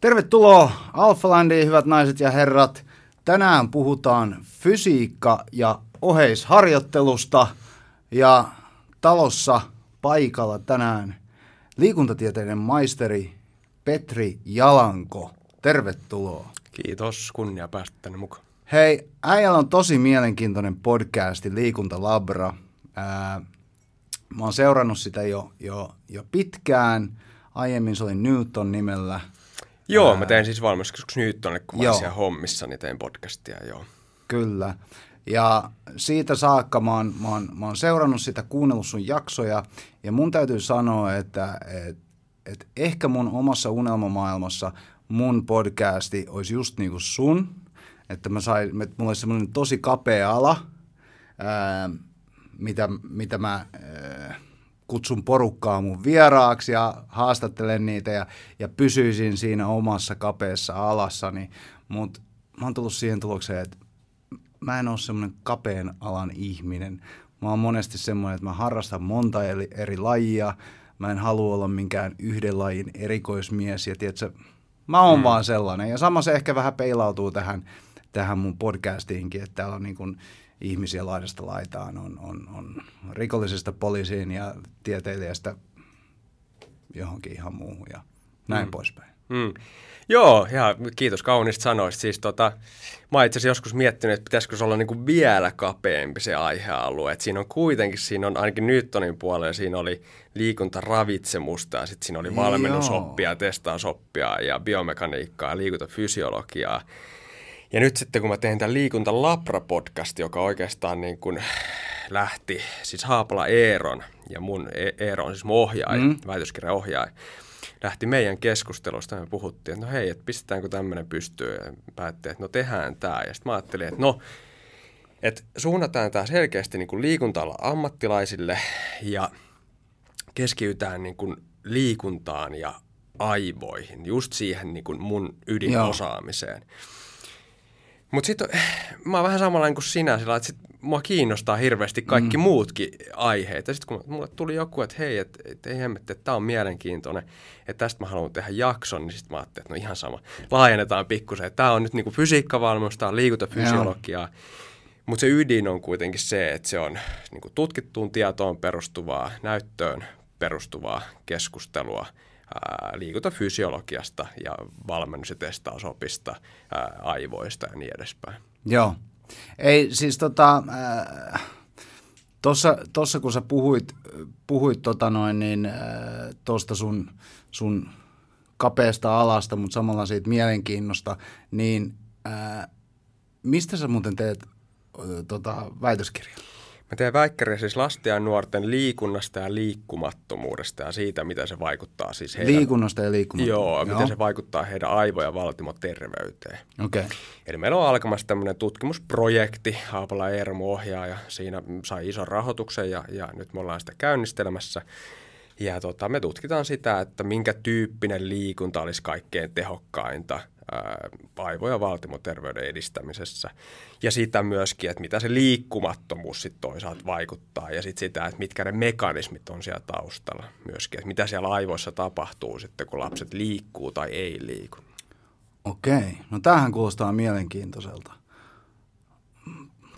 Tervetuloa Alfalandiin, hyvät naiset ja herrat. Tänään puhutaan fysiikka- ja oheisharjoittelusta ja talossa paikalla tänään liikuntatieteiden maisteri Petri Jalanko. Tervetuloa. Kiitos, kunnia päästä tänne mukaan. Hei, äijällä on tosi mielenkiintoinen podcasti Liikuntalabra. Ää, mä oon seurannut sitä jo, jo, jo pitkään. Aiemmin se oli Newton nimellä. Joo, mä tein siis valmistuksessa Newtonille, kun mä siellä hommissa, niin tein podcastia, joo. Kyllä. Ja siitä saakka mä oon, mä, oon, mä oon seurannut sitä, kuunnellut sun jaksoja, ja mun täytyy sanoa, että et, et ehkä mun omassa unelmamaailmassa mun podcasti olisi just niin kuin sun, että mä sain, että mulla olisi semmoinen tosi kapea ala, ää, mitä, mitä mä ää, kutsun porukkaa mun vieraaksi ja haastattelen niitä ja, ja pysyisin siinä omassa kapeassa alassani, mutta mä oon tullut siihen tulokseen, että mä en ole semmoinen kapeen alan ihminen. Mä oon monesti semmoinen, että mä harrastan monta eri, eri lajia. Mä en halua olla minkään yhden lajin erikoismies. Ja tiedätkö, mä oon mm. vaan sellainen. Ja sama se ehkä vähän peilautuu tähän, tähän mun podcastiinkin, että täällä on niin kuin ihmisiä laidasta laitaan. On, on, on rikollisesta poliisiin ja tieteilijästä johonkin ihan muuhun ja näin mm. poispäin. Mm. Joo, ja kiitos kauniista sanoista. Siis tota, mä itse joskus miettinyt, että pitäisikö se olla niinku vielä kapeampi se aihealue. Et siinä on kuitenkin, siinä on ainakin Newtonin puolella, siinä oli liikuntaravitsemusta ja sitten siinä oli valmennusoppia, testausoppia ja biomekaniikkaa ja liikuntafysiologiaa. Ja nyt sitten kun mä tein tämän Liikuntalabra-podcast, joka oikeastaan niin kuin lähti, siis Haapala Eeron ja mun E- Eero on siis mun ohjaaja, mm. väitöskirjan ohjaaja, lähti meidän keskustelusta ja me puhuttiin, että no hei, että pistetäänkö tämmöinen pystyyn ja päättiin, että no tehdään tämä. Ja sitten mä ajattelin, että no, että suunnataan tämä selkeästi niin kuin liikunta ammattilaisille ja keskitytään niin kuin liikuntaan ja aivoihin, just siihen niin kuin mun ydinosaamiseen. Mutta sitten mä oon vähän samanlainen kuin sinä, sillä että sit mua kiinnostaa hirveästi kaikki mm. muutkin aiheet. Ja sitten kun mulle tuli joku, että hei, että et, ei hemmetti, että tämä on mielenkiintoinen, että tästä mä haluan tehdä jakson, niin sitten mä ajattelin, että no ihan sama. Laajennetaan pikkusen. Tämä on nyt niinku fysiikkavalmennusta, tämä on liikuntafysiologiaa. Mutta se ydin on kuitenkin se, että se on niinku tutkittuun tietoon perustuvaa, näyttöön perustuvaa keskustelua ää, liikuntafysiologiasta ja valmennus- ja testausopista, ää, aivoista ja niin edespäin. Joo. Ei, siis tota, äh, tossa, kun sä puhuit, puhuit tota noin, niin tosta sun, sun kapeasta alasta, mutta samalla siitä mielenkiinnosta, niin äh, mistä sä muuten teet tota, väitöskirjan? Mä teen väikkäriä siis lasten ja nuorten liikunnasta ja liikkumattomuudesta ja siitä, miten se vaikuttaa siis heidän... Liikunnasta ja liikkumattomuudesta. Joo, miten se vaikuttaa heidän aivo- ja valtimoterveyteen. Okei. Okay. Eli meillä on alkamassa tämmöinen tutkimusprojekti, Haapala Eermo ohjaaja, siinä sai ison rahoituksen ja, ja nyt me ollaan sitä käynnistelemässä. Ja tota, me tutkitaan sitä, että minkä tyyppinen liikunta olisi kaikkein tehokkainta aivo- ja valtimoterveyden edistämisessä. Ja sitä myöskin, että mitä se liikkumattomuus sitten toisaalta vaikuttaa. Ja sitten sitä, että mitkä ne mekanismit on siellä taustalla myöskin. Että mitä siellä aivoissa tapahtuu sitten, kun lapset liikkuu tai ei liiku. Okei, no tämähän kuulostaa mielenkiintoiselta.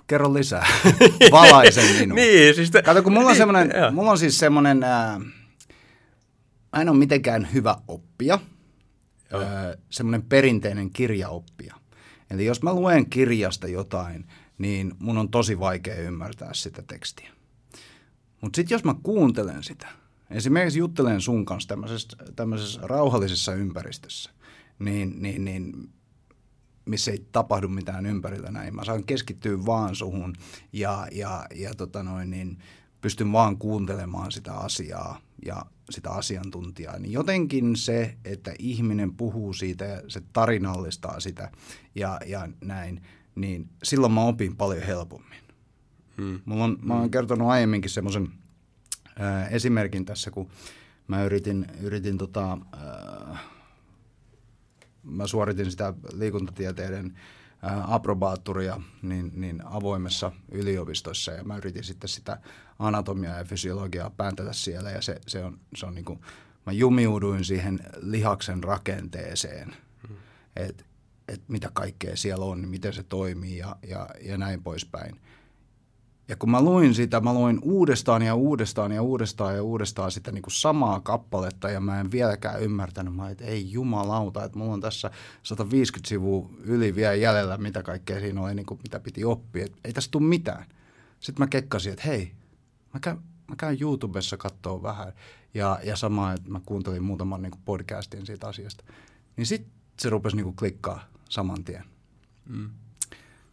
Kerro lisää. Valaisen minua. niin, siis te, Kato, kun mulla on, niin, semmoinen, joo. mulla on siis semmoinen, ää, mä en ole mitenkään hyvä oppija, semmoinen perinteinen kirjaoppija. Eli jos mä luen kirjasta jotain, niin mun on tosi vaikea ymmärtää sitä tekstiä. Mutta sitten jos mä kuuntelen sitä, esimerkiksi juttelen sun kanssa tämmöisessä, tämmöisessä rauhallisessa ympäristössä, niin, niin, niin missä ei tapahdu mitään ympärillä näin. Mä saan keskittyä vaan suhun ja, ja, ja tota noin, niin pystyn vaan kuuntelemaan sitä asiaa ja sitä asiantuntijaa. Niin jotenkin se, että ihminen puhuu siitä ja se tarinallistaa sitä ja, ja näin, niin silloin mä opin paljon helpommin. Hmm. Mulla on, mä oon kertonut aiemminkin semmoisen esimerkin tässä, kun mä yritin, yritin tota, ää, mä suoritin sitä liikuntatieteiden ää, aprobaattoria niin, niin avoimessa yliopistossa. Ja mä yritin sitten sitä anatomiaa ja fysiologiaa pääntätä siellä. Ja se, se on, se on niin kuin, mä jumiuduin siihen lihaksen rakenteeseen. Että et mitä kaikkea siellä on, miten se toimii ja, ja, ja näin poispäin. Ja kun mä luin sitä, mä luin uudestaan ja uudestaan ja uudestaan ja uudestaan sitä niin kuin samaa kappaletta ja mä en vieläkään ymmärtänyt, mä että ei jumalauta, että mulla on tässä 150 sivua yli vielä jäljellä, mitä kaikkea siinä oli, niin kuin, mitä piti oppia. Et ei tässä tule mitään. Sitten mä kekkasin, että hei, mä käyn, mä käyn YouTubessa katsoa vähän ja, ja sama, että mä kuuntelin muutaman niin kuin podcastin siitä asiasta. Niin sitten se rupesi niin kuin klikkaa saman tien. Mm.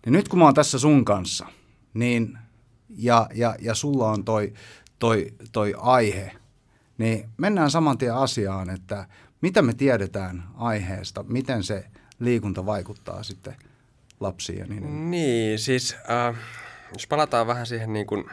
Niin nyt kun mä oon tässä sun kanssa, niin – ja, ja, ja sulla on toi, toi, toi aihe, niin mennään saman tien asiaan, että mitä me tiedetään aiheesta, miten se liikunta vaikuttaa sitten lapsiin ja niin Niin, siis äh, jos palataan vähän siihen niin kuin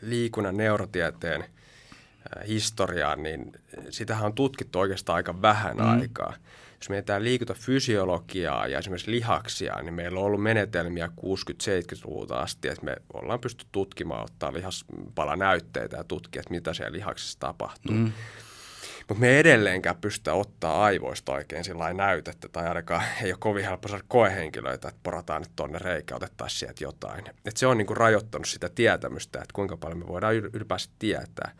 liikunnan neurotieteen äh, historiaan, niin sitähän on tutkittu oikeastaan aika vähän mm. aikaa jos mietitään liikuntafysiologiaa ja esimerkiksi lihaksia, niin meillä on ollut menetelmiä 60-70-luvulta asti, että me ollaan pystytty tutkimaan, ottaa lihaspalanäytteitä ja tutkia, että mitä siellä lihaksissa tapahtuu. Mm. Mutta me ei edelleenkään pystytä ottaa aivoista oikein sillä näytettä, tai ainakaan ei ole kovin helppo saada koehenkilöitä, että porataan nyt tuonne reikä, otettaisiin sieltä jotain. Et se on niinku rajoittanut sitä tietämystä, että kuinka paljon me voidaan ylipäänsä tietää.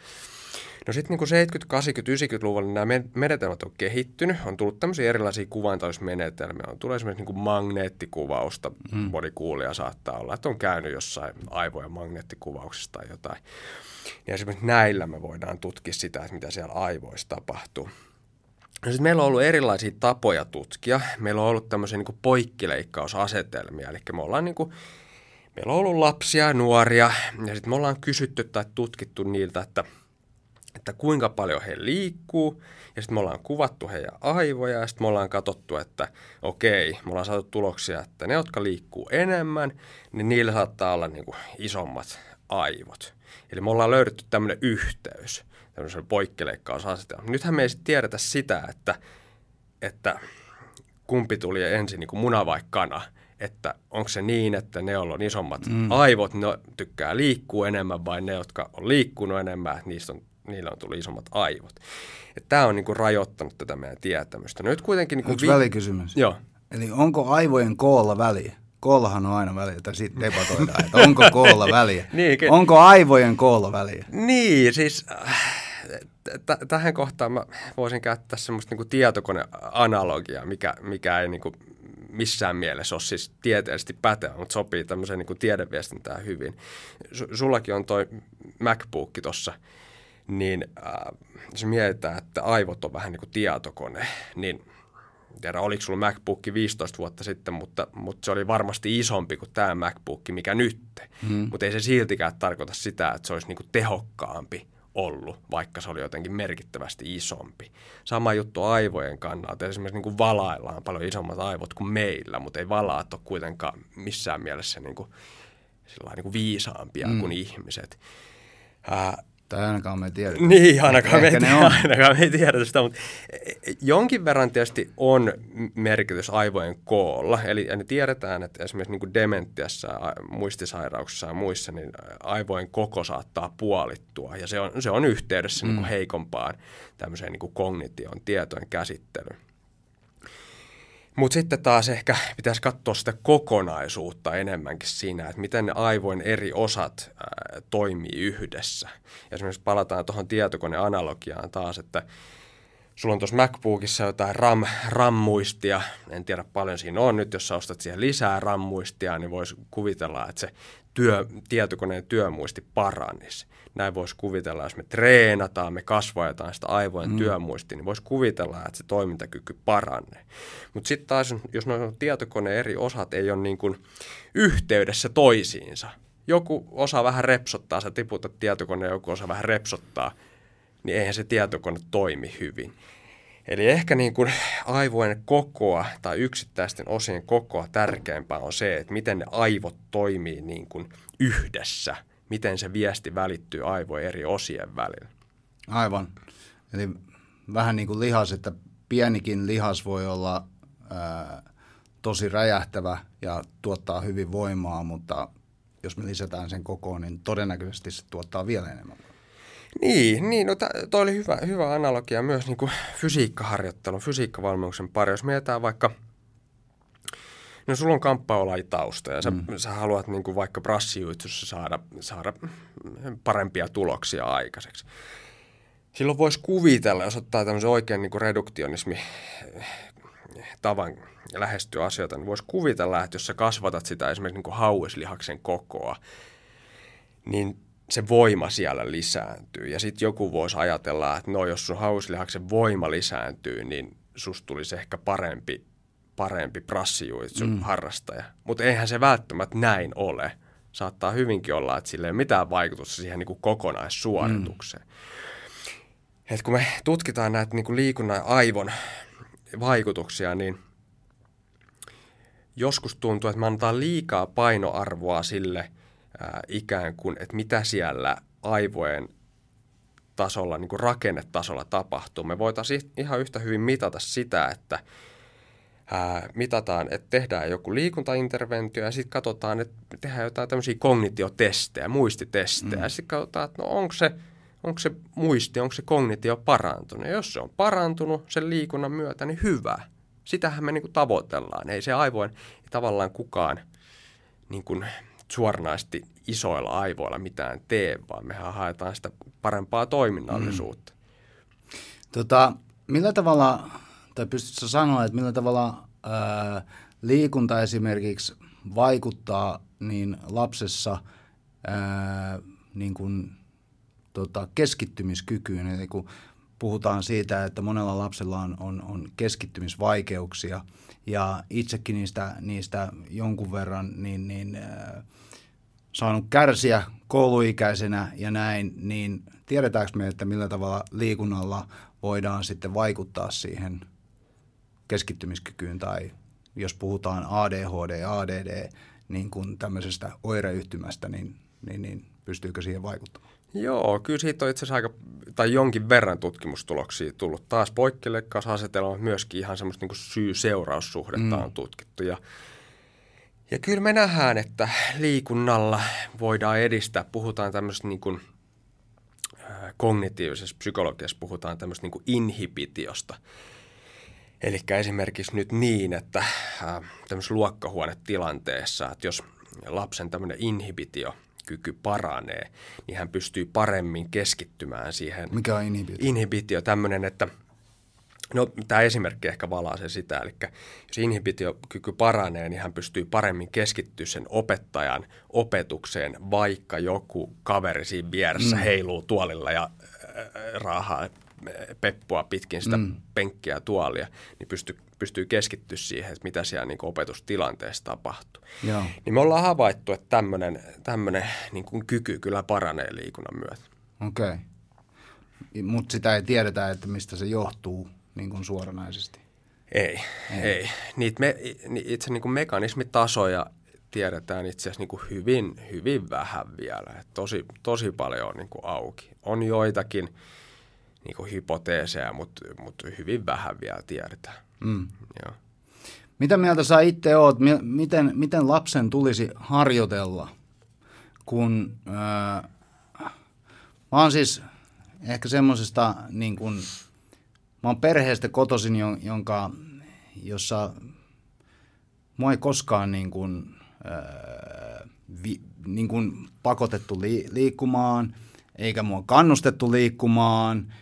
No sitten niin 70-, 80-, 90-luvulla nämä menetelmät on kehittynyt, on tullut tämmöisiä erilaisia kuvantausmenetelmiä, on tullut esimerkiksi niin magneettikuvausta, mm. moni kuulija saattaa olla, että on käynyt jossain aivojen magneettikuvauksesta tai jotain. Ja esimerkiksi näillä me voidaan tutkia sitä, että mitä siellä aivoissa tapahtuu. No sitten meillä on ollut erilaisia tapoja tutkia. Meillä on ollut tämmöisiä niin poikkileikkausasetelmia, eli me ollaan niin kuin, meillä on ollut lapsia ja nuoria, ja sitten me ollaan kysytty tai tutkittu niiltä, että – että kuinka paljon he liikkuu, ja sitten me ollaan kuvattu heidän aivoja, ja sitten me ollaan katsottu, että okei, me ollaan saatu tuloksia, että ne, jotka liikkuu enemmän, niin niillä saattaa olla niin kuin isommat aivot. Eli me ollaan löydetty tämmöinen yhteys, tämmöisen poikkileikkausasetelma. Nythän me ei sitten tiedetä sitä, että, että kumpi tuli ensin, niin kuin muna vai kana, että onko se niin, että ne, joilla on isommat mm. aivot, ne tykkää liikkua enemmän, vai ne, jotka on liikkunut enemmän, että niistä on niillä on tullut isommat aivot. Tämä on niinku rajoittanut tätä meidän tietämystä. No nyt kuitenkin... Niinku Yksi vi- välikysymys? Joo. Eli onko aivojen koolla väliä? Koollahan on aina väliä, että sitten debatoidaan, että onko koolla väliä. niin, onko aivojen koolla väliä? Niin, siis äh, t- tähän kohtaan mä voisin käyttää semmoista niinku tietokoneanalogiaa, mikä, mikä ei niinku missään mielessä ole siis tieteellisesti pätevä, mutta sopii tämmöiseen niinku tiedeviestintään hyvin. S- sullakin on toi MacBook tuossa niin äh, jos mietitään, että aivot on vähän niin kuin tietokone, niin tiedä oliko sulla MacBook 15 vuotta sitten, mutta, mutta se oli varmasti isompi kuin tämä MacBook, mikä nyt. Hmm. Mutta ei se siltikään tarkoita sitä, että se olisi niin kuin tehokkaampi ollut, vaikka se oli jotenkin merkittävästi isompi. Sama juttu aivojen kannalta. Esimerkiksi niin kuin valailla on paljon isommat aivot kuin meillä, mutta ei valaat ole kuitenkaan missään mielessä niin kuin, niin kuin viisaampia hmm. kuin ihmiset. Ää, tai ainakaan me ei tiedä. Niin, ainakaan me, ei tiedä, ainakaan me ei tiedä sitä, mutta jonkin verran tietysti on merkitys aivojen koolla. Eli ne tiedetään, että esimerkiksi niin kuin dementiassa, muistisairauksissa ja muissa, niin aivojen koko saattaa puolittua. Ja se on, se on yhteydessä mm. niin kuin heikompaan tämmöiseen niin kuin kognition tietojen käsittelyyn. Mutta sitten taas ehkä pitäisi katsoa sitä kokonaisuutta enemmänkin siinä, että miten ne aivojen eri osat ää, toimii yhdessä. Ja esimerkiksi palataan tuohon tietokoneanalogiaan taas, että sulla on tuossa MacBookissa jotain RAM, RAM-muistia, en tiedä paljon siinä on nyt, jos sä ostat siihen lisää RAM-muistia, niin voisi kuvitella, että se työ, tietokoneen työmuisti paranisi. Näin voisi kuvitella, jos me treenataan, me kasvatetaan sitä aivojen mm. työmuistia, niin voisi kuvitella, että se toimintakyky paranee. Mutta sitten taas, jos nuo tietokoneen eri osat ei ole niin kuin yhteydessä toisiinsa, joku osa vähän repsottaa, sä tiputat tietokoneen, joku osa vähän repsottaa, niin eihän se tietokone toimi hyvin. Eli ehkä niin kuin aivojen kokoa tai yksittäisten osien kokoa tärkeämpää on se, että miten ne aivot toimii niin kuin yhdessä, miten se viesti välittyy aivojen eri osien välillä. Aivan. Eli vähän niin kuin lihas, että pienikin lihas voi olla ää, tosi räjähtävä ja tuottaa hyvin voimaa, mutta jos me lisätään sen kokoon, niin todennäköisesti se tuottaa vielä enemmän Niin, niin no toi oli hyvä, hyvä analogia myös niin kuin fysiikkaharjoittelun, fysiikkavalmennuksen pari. Jos mietitään vaikka, no sulla on kamppailulajitausta ja sä, mm. sä haluat niin kuin vaikka brassijuitsussa saada, saada parempia tuloksia aikaiseksi. Silloin voisi kuvitella, jos ottaa tämmöisen oikein niin kuin reduktionismi tavan lähestyä asioita, niin voisi kuvitella, että jos sä kasvatat sitä esimerkiksi niin kuin hauislihaksen kokoa, niin se voima siellä lisääntyy. Ja sitten joku voisi ajatella, että no jos sun hauslihaksen voima lisääntyy, niin susta tulisi ehkä parempi, parempi prassijuitsun mm. harrastaja. Mutta eihän se välttämättä näin ole. Saattaa hyvinkin olla, että sillä ei ole mitään vaikutusta siihen niin kuin kokonaissuoritukseen. Mm. Et kun me tutkitaan näitä niin kuin liikunnan aivon vaikutuksia, niin joskus tuntuu, että me annetaan liikaa painoarvoa sille – ää, ikään kuin, että mitä siellä aivojen tasolla, niin kuin rakennetasolla tapahtuu. Me voitaisiin ihan yhtä hyvin mitata sitä, että ää, mitataan, että tehdään joku liikuntainterventio ja sitten katsotaan, että tehdään jotain tämmöisiä kognitiotestejä, muistitestejä. Mm. Ja sitten katsotaan, että no onko se, onko se muisti, onko se kognitio parantunut. Ja jos se on parantunut sen liikunnan myötä, niin hyvä. Sitähän me niin kuin tavoitellaan. Ei se aivoin tavallaan kukaan niin kuin suoranaisesti isoilla aivoilla mitään tee, vaan mehän haetaan sitä parempaa toiminnallisuutta. Mm. Tota, millä tavalla, tai pystytkö sanoa, että millä tavalla ää, liikunta esimerkiksi vaikuttaa niin lapsessa ää, niin kuin, tota, keskittymiskykyyn, eli kun puhutaan siitä, että monella lapsella on, on, on keskittymisvaikeuksia ja itsekin niistä, niistä jonkun verran niin, niin, äh, saanut kärsiä kouluikäisenä ja näin, niin tiedetäänkö me, että millä tavalla liikunnalla voidaan sitten vaikuttaa siihen keskittymiskykyyn tai jos puhutaan ADHD, ADD, niin kuin tämmöisestä oireyhtymästä, niin, niin, niin pystyykö siihen vaikuttamaan? Joo, kyllä siitä on itse asiassa aika, tai jonkin verran tutkimustuloksia tullut. Taas poikkileikkausasetelma myöskin ihan semmoista niin syy-seuraussuhdetta mm. on tutkittu. Ja, ja kyllä me nähdään, että liikunnalla voidaan edistää, puhutaan tämmöistä niin kuin, kognitiivisessa psykologiassa puhutaan tämmöistä niin kuin inhibitiosta. Eli esimerkiksi nyt niin, että tämmöisessä luokkahuonetilanteessa, että jos lapsen tämmöinen inhibitio – kyky paranee, niin hän pystyy paremmin keskittymään siihen. Mikä on inhibitio? Inhibitio, tämmöinen, että No, tämä esimerkki ehkä valaisee sitä, eli jos inhibitiokyky paranee, niin hän pystyy paremmin keskittyä sen opettajan opetukseen, vaikka joku kaveri siinä vieressä mm. heiluu tuolilla ja raahaa peppua pitkin sitä mm. penkkiä tuolia, niin pystyy, pystyy keskittyä siihen, että mitä siellä niin opetustilanteessa tapahtuu. Joo. Niin me ollaan havaittu, että tämmöinen, tämmöinen niin kuin kyky kyllä paranee liikunnan myötä. Okei. Okay. Mutta sitä ei tiedetä, että mistä se johtuu niin kuin suoranaisesti. Ei, ei. ei. Niitä me, itse niin kuin mekanismitasoja tiedetään itse asiassa niin kuin hyvin, hyvin vähän vielä. Et tosi, tosi paljon on niin kuin auki. On joitakin niin kuin hypoteeseja, mutta, mutta hyvin vähän vielä tiedetään. Mm. Joo. Mitä mieltä sä itse oot, miten, miten lapsen tulisi harjoitella, kun äh, mä oon siis ehkä semmoisesta niin kuin, mä oon perheestä kotoisin, jonka, jossa mua ei koskaan niin kuin, äh, vi, niin kuin pakotettu li, liikkumaan, eikä mua kannustettu liikkumaan –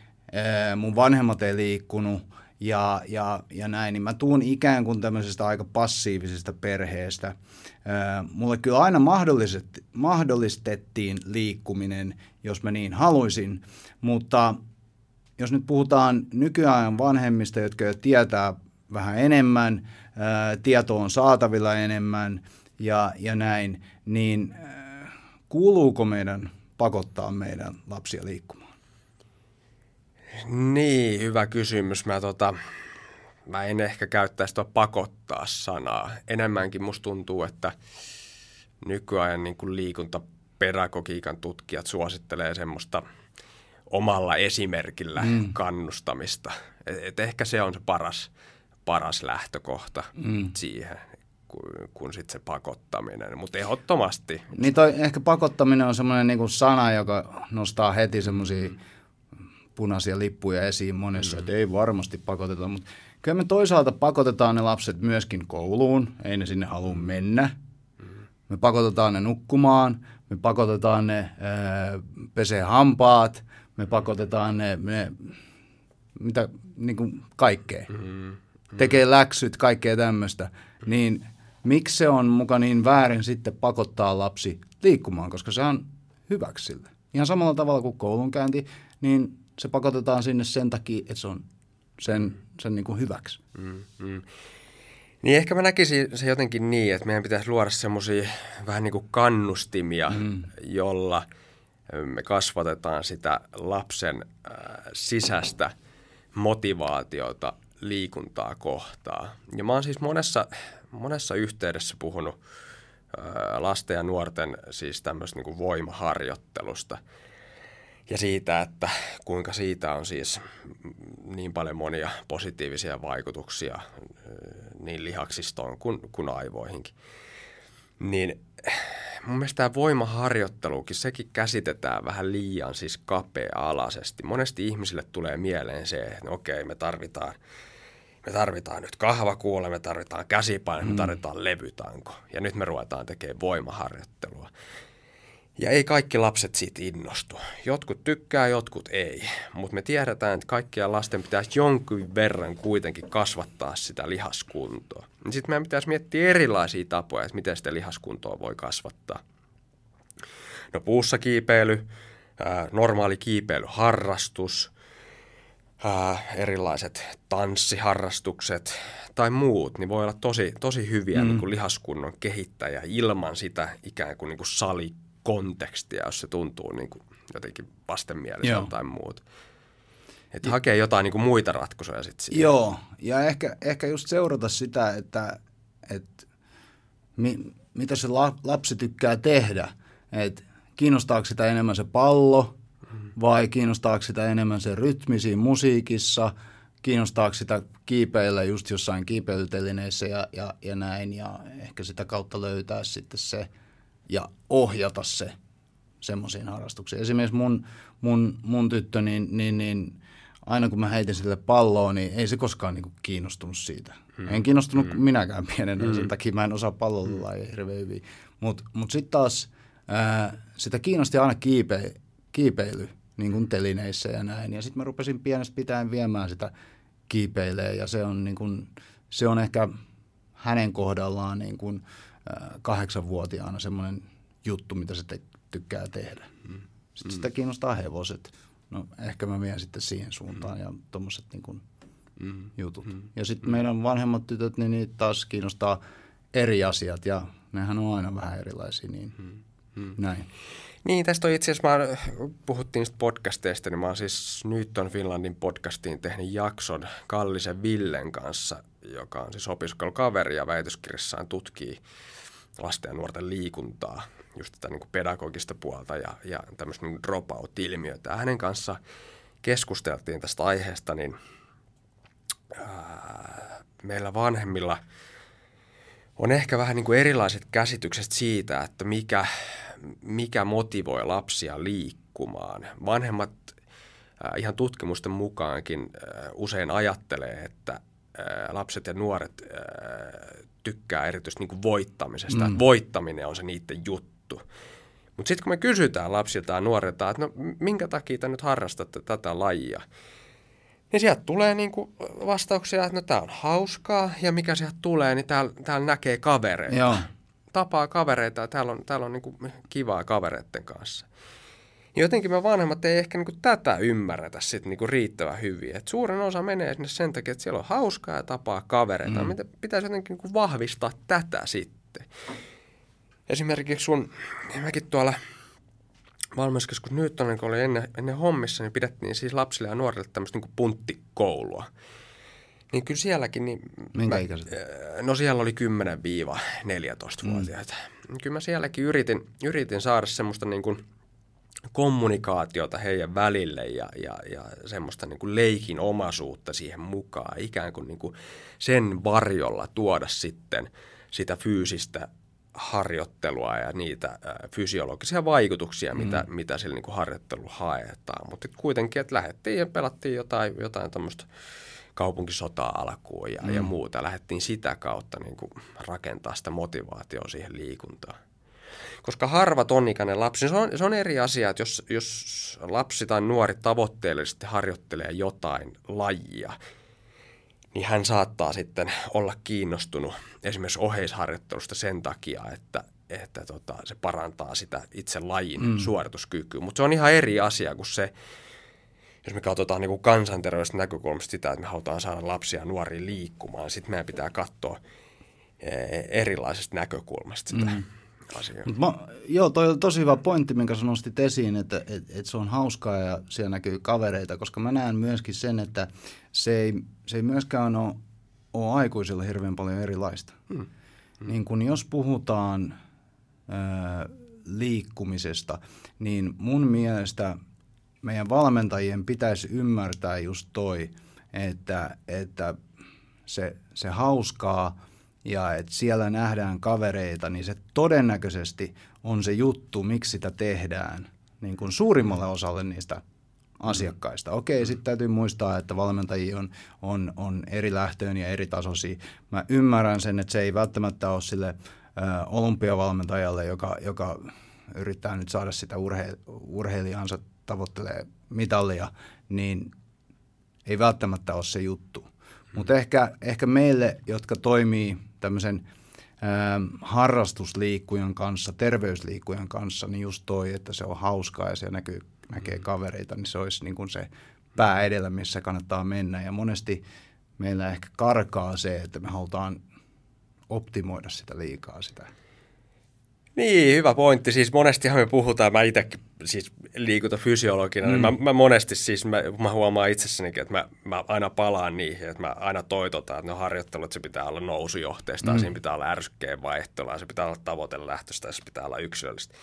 mun vanhemmat ei liikkunut ja, ja, ja näin, niin mä tuun ikään kuin tämmöisestä aika passiivisesta perheestä. Mulle kyllä aina mahdollistettiin liikkuminen, jos mä niin haluaisin, mutta jos nyt puhutaan nykyään vanhemmista, jotka jo tietää vähän enemmän, tieto on saatavilla enemmän ja, ja näin, niin kuuluuko meidän pakottaa meidän lapsia liikkumaan? Niin, hyvä kysymys. Mä, tota, mä en ehkä käyttäisi tuo pakottaa sanaa. Enemmänkin musta tuntuu, että nykyajan niin kuin liikuntapedagogiikan tutkijat suosittelee semmoista omalla esimerkillä mm. kannustamista. Et, et ehkä se on se paras, paras lähtökohta mm. siihen. kuin, kuin sit se pakottaminen, mutta ehdottomasti. Niin toi ehkä pakottaminen on semmoinen niin sana, joka nostaa heti semmoisia mm. Punaisia lippuja esiin monessa, mm. että ei varmasti pakoteta, mutta kyllä me toisaalta pakotetaan ne lapset myöskin kouluun, ei ne sinne halua mennä. Mm. Me pakotetaan ne nukkumaan, me pakotetaan ne ää, pesee hampaat, me pakotetaan ne, ne mitä, niin kuin kaikkea. Mm-hmm. Tekee läksyt, kaikkea tämmöistä. Niin miksi se on muka niin väärin sitten pakottaa lapsi liikkumaan, koska se on hyväksi sille. Ihan samalla tavalla kuin koulunkäynti, niin se pakotetaan sinne sen takia, että se on sen, sen niin kuin hyväksi. Mm-hmm. Niin ehkä mä näkisin se jotenkin niin, että meidän pitäisi luoda semmoisia vähän niin kuin kannustimia, mm. jolla me kasvatetaan sitä lapsen äh, sisäistä motivaatiota liikuntaa kohtaa. Ja mä oon siis monessa, monessa yhteydessä puhunut äh, lasten ja nuorten siis tämmöistä niin voimaharjoittelusta – ja siitä, että kuinka siitä on siis niin paljon monia positiivisia vaikutuksia niin lihaksistoon kuin, kuin aivoihinkin. Niin mun mielestä tämä voimaharjoittelukin, sekin käsitetään vähän liian siis kapea-alaisesti. Monesti ihmisille tulee mieleen se, että no okei, me tarvitaan, me tarvitaan nyt kahvakuule, me tarvitaan käsipaino, mm. me tarvitaan levytanko. Ja nyt me ruvetaan tekemään voimaharjoittelua. Ja ei kaikki lapset siitä innostu. Jotkut tykkää, jotkut ei. Mutta me tiedetään, että kaikkia lasten pitäisi jonkin verran kuitenkin kasvattaa sitä lihaskuntoa. Sitten meidän pitäisi miettiä erilaisia tapoja, että miten sitä lihaskuntoa voi kasvattaa. No puussa kiipeily, normaali kiipeilyharrastus, erilaiset tanssiharrastukset tai muut, niin voi olla tosi, tosi hyviä mm. niin kuin lihaskunnon kehittäjä ilman sitä ikään kuin, niin kuin sali kontekstia, jos se tuntuu niin kuin jotenkin vastenmieliseltä tai muuta. Että hakee jotain niin kuin muita ratkaisuja sitten siihen. Joo, ja ehkä, ehkä just seurata sitä, että, että mi, mitä se lapsi tykkää tehdä. Että kiinnostaako sitä enemmän se pallo vai kiinnostaako sitä enemmän se rytmi siinä musiikissa, kiinnostaako sitä kiipeillä just jossain kiipeilytelineissä ja, ja, ja näin. Ja ehkä sitä kautta löytää sitten se – ja ohjata se semmoisiin harrastuksiin. Esimerkiksi mun, mun, mun tyttö, niin, niin, niin aina kun mä heitin sille palloa, niin ei se koskaan niin kuin kiinnostunut siitä. Hmm. En kiinnostunut hmm. minäkään pienenä, hmm. sen takia mä en osaa pallolla hmm. hirveän hyvin. Mutta mut, mut sitten taas ää, sitä kiinnosti aina kiipe, kiipeily niin kuin telineissä ja näin. Ja sitten mä rupesin pienestä pitäen viemään sitä kiipeilee ja se on, niin kuin, se on ehkä hänen kohdallaan niin kuin, kahdeksanvuotiaana semmoinen juttu, mitä se te- tykkää tehdä. Mm. Sitten mm. sitä kiinnostaa hevoset. No ehkä mä vien sitten siihen suuntaan mm. ja tuommoiset niin kuin mm. jutut. Mm. Ja sitten mm. meidän vanhemmat tytöt, niin niitä taas kiinnostaa eri asiat ja nehän on aina vähän erilaisia, niin mm. Mm. näin. Niin, tästä on itse asiassa, puhuttiin niistä podcasteista, niin mä oon siis Newton Finlandin podcastiin tehnyt jakson Kallisen Villen kanssa, joka on siis opiskelukaveri ja väitöskirjassaan tutkii lasten ja nuorten liikuntaa, just tätä niin kuin pedagogista puolta ja, ja tämmöistä niin dropout-ilmiötä. Hänen kanssa keskusteltiin tästä aiheesta, niin ää, meillä vanhemmilla on ehkä vähän niin kuin erilaiset käsitykset siitä, että mikä, mikä motivoi lapsia liikkumaan. Vanhemmat ää, ihan tutkimusten mukaankin ää, usein ajattelee, että lapset ja nuoret ää, tykkää erityisesti niin kuin voittamisesta. Mm. voittaminen on se niiden juttu. Mutta sitten kun me kysytään lapsilta ja nuorilta, että no minkä takia te nyt harrastatte tätä lajia, niin sieltä tulee niin kuin vastauksia, että no tämä on hauskaa ja mikä sieltä tulee, niin täällä, täällä näkee kavereita. Joo. Tapaa kavereita ja täällä on, täällä on niin kuin kivaa kavereiden kanssa. Niin jotenkin me vanhemmat ei ehkä niinku tätä ymmärretä sit niinku riittävän hyvin. Et suurin osa menee sinne sen takia, että siellä on hauskaa ja tapaa kavereita. Mm. Pitäisi jotenkin niinku vahvistaa tätä sitten. Esimerkiksi sun, mäkin tuolla valmennuskeskus Newtonin, kun oli ennen, ennen hommissa, niin pidettiin siis lapsille ja nuorille tämmöistä niinku punttikoulua. Niin kyllä sielläkin... Niin Minkä ikäiset? No siellä oli 10-14-vuotiaita. Mm. Kyllä mä sielläkin yritin, yritin saada semmoista niin kuin – kommunikaatiota heidän välille ja, ja, ja semmoista niin kuin leikin omaisuutta siihen mukaan, ikään kuin, niin kuin sen varjolla tuoda sitten sitä fyysistä harjoittelua ja niitä fysiologisia vaikutuksia, mm. mitä, mitä sillä niin harjoittelulla haetaan. Mutta kuitenkin, että lähdettiin ja pelattiin jotain, jotain tämmöistä kaupunkisotaa alkuun ja, mm. ja muuta. Lähdettiin sitä kautta niin kuin rakentaa sitä motivaatiota siihen liikuntaan. Koska harva tonikäinen lapsi, se on, se on eri asia, että jos, jos lapsi tai nuori tavoitteellisesti harjoittelee jotain lajia, niin hän saattaa sitten olla kiinnostunut esimerkiksi oheisharjoittelusta sen takia, että, että tota, se parantaa sitä itse lajin mm. suorituskykyä. Mutta se on ihan eri asia kuin se, jos me katsotaan niin kansanterveydestä näkökulmasta sitä, että me halutaan saada lapsia ja nuoria liikkumaan, sitten meidän pitää katsoa eh, erilaisesta näkökulmasta sitä. Mm asiaa. Mä, joo, toi on tosi hyvä pointti, minkä sä nostit esiin, että et, et se on hauskaa ja siellä näkyy kavereita, koska mä näen myöskin sen, että se ei, se ei myöskään ole, ole aikuisille hirveän paljon erilaista. Hmm. Hmm. Niin kun jos puhutaan ää, liikkumisesta, niin mun mielestä meidän valmentajien pitäisi ymmärtää just toi, että, että se, se hauskaa – ja että siellä nähdään kavereita, niin se todennäköisesti on se juttu, miksi sitä tehdään niin kuin suurimmalle osalle niistä asiakkaista. Okei, sitten täytyy muistaa, että valmentajia on, on, on eri lähtöön ja eri tasoisia. Mä ymmärrän sen, että se ei välttämättä ole sille ö, olympiavalmentajalle, joka, joka yrittää nyt saada sitä urhe, urheilijansa tavoittelee mitallia, niin ei välttämättä ole se juttu. Mutta ehkä, ehkä meille, jotka toimii tämmöisen harrastusliikkujan kanssa, terveysliikkujan kanssa, niin just toi, että se on hauskaa ja se näkyy, näkee mm. kavereita, niin se olisi niin kuin se pää edellä, missä kannattaa mennä. Ja monesti meillä ehkä karkaa se, että me halutaan optimoida sitä liikaa sitä niin, hyvä pointti. Siis monestihan me puhutaan, mä itsekin siis liikuntafysiologina, mm. niin mä, mä, monesti siis, mä, mä huomaan itsessänikin, että mä, mä aina palaan niihin, että mä aina toitotan, että no harjoittelut, se pitää olla nousujohteista, mm. siinä pitää olla ärsykkeen vaihtelua, se pitää olla tavoitelähtöistä, se pitää olla yksilöllistä.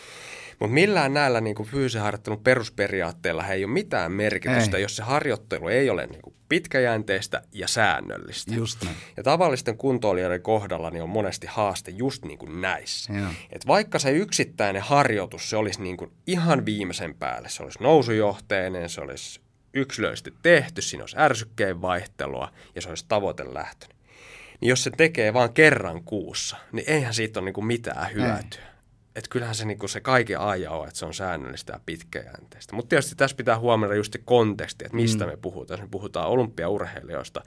Mutta millään näillä niin kuin fyysisen harjoittelun perusperiaatteilla ei ole mitään merkitystä, ei. jos se harjoittelu ei ole niin kuin pitkäjänteistä ja säännöllistä. Just näin. Ja tavallisten kuntoilijoiden kohdalla niin on monesti haaste just niin kuin näissä. Et vaikka se yksittäinen harjoitus, se olisi niin kuin ihan viimeisen päälle, se olisi nousujohteinen, se olisi yksilöllisesti tehty, siinä olisi ärsykkeen vaihtelua ja se olisi tavoitelähtöinen. Niin jos se tekee vain kerran kuussa, niin eihän siitä ole niin kuin mitään hyötyä. Ei että kyllähän se, niin se kaiken aja on, että se on säännöllistä ja pitkäjänteistä. Mutta tietysti tässä pitää huomioida just se konteksti, että mistä mm. me puhutaan. Jos me puhutaan olympiaurheilijoista,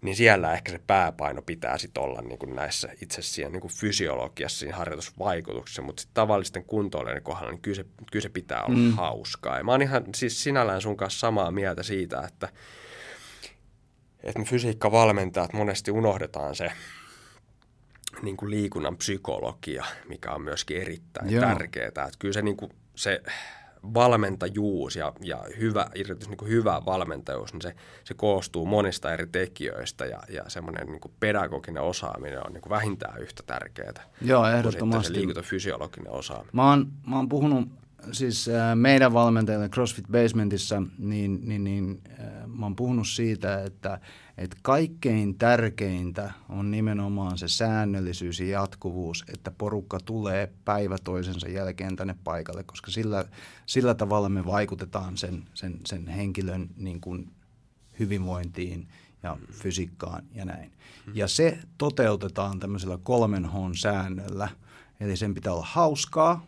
niin siellä ehkä se pääpaino pitää sitten olla niin kuin näissä itse siinä niin kuin fysiologiassa, siinä harjoitusvaikutuksessa, mutta sitten tavallisten kuntoilijoiden kohdalla, niin kyllä se, kyllä se pitää olla mm. hauskaa. Ja mä oon ihan siis sinällään sun kanssa samaa mieltä siitä, että, että me fysiikkavalmentajat monesti unohdetaan se, niin kuin liikunnan psykologia, mikä on myöskin erittäin Joo. tärkeää. Että kyllä se, niin kuin, se valmentajuus ja, ja hyvä, niin kuin hyvä valmentajuus, niin se, se koostuu monista eri tekijöistä ja, ja semmoinen niin kuin pedagoginen osaaminen on niin kuin vähintään yhtä tärkeää. Joo, ehdottomasti. se liikuntafysiologinen osaaminen. Mä oon, mä oon puhunut siis äh, meidän valmentajille CrossFit Basementissa, niin, niin, niin äh, mä oon puhunut siitä, että että kaikkein tärkeintä on nimenomaan se säännöllisyys ja jatkuvuus, että porukka tulee päivä toisensa jälkeen tänne paikalle, koska sillä, sillä tavalla me vaikutetaan sen, sen, sen henkilön niin kuin hyvinvointiin ja fysiikkaan ja näin. Ja se toteutetaan tämmöisellä kolmen H-säännöllä, eli sen pitää olla hauskaa,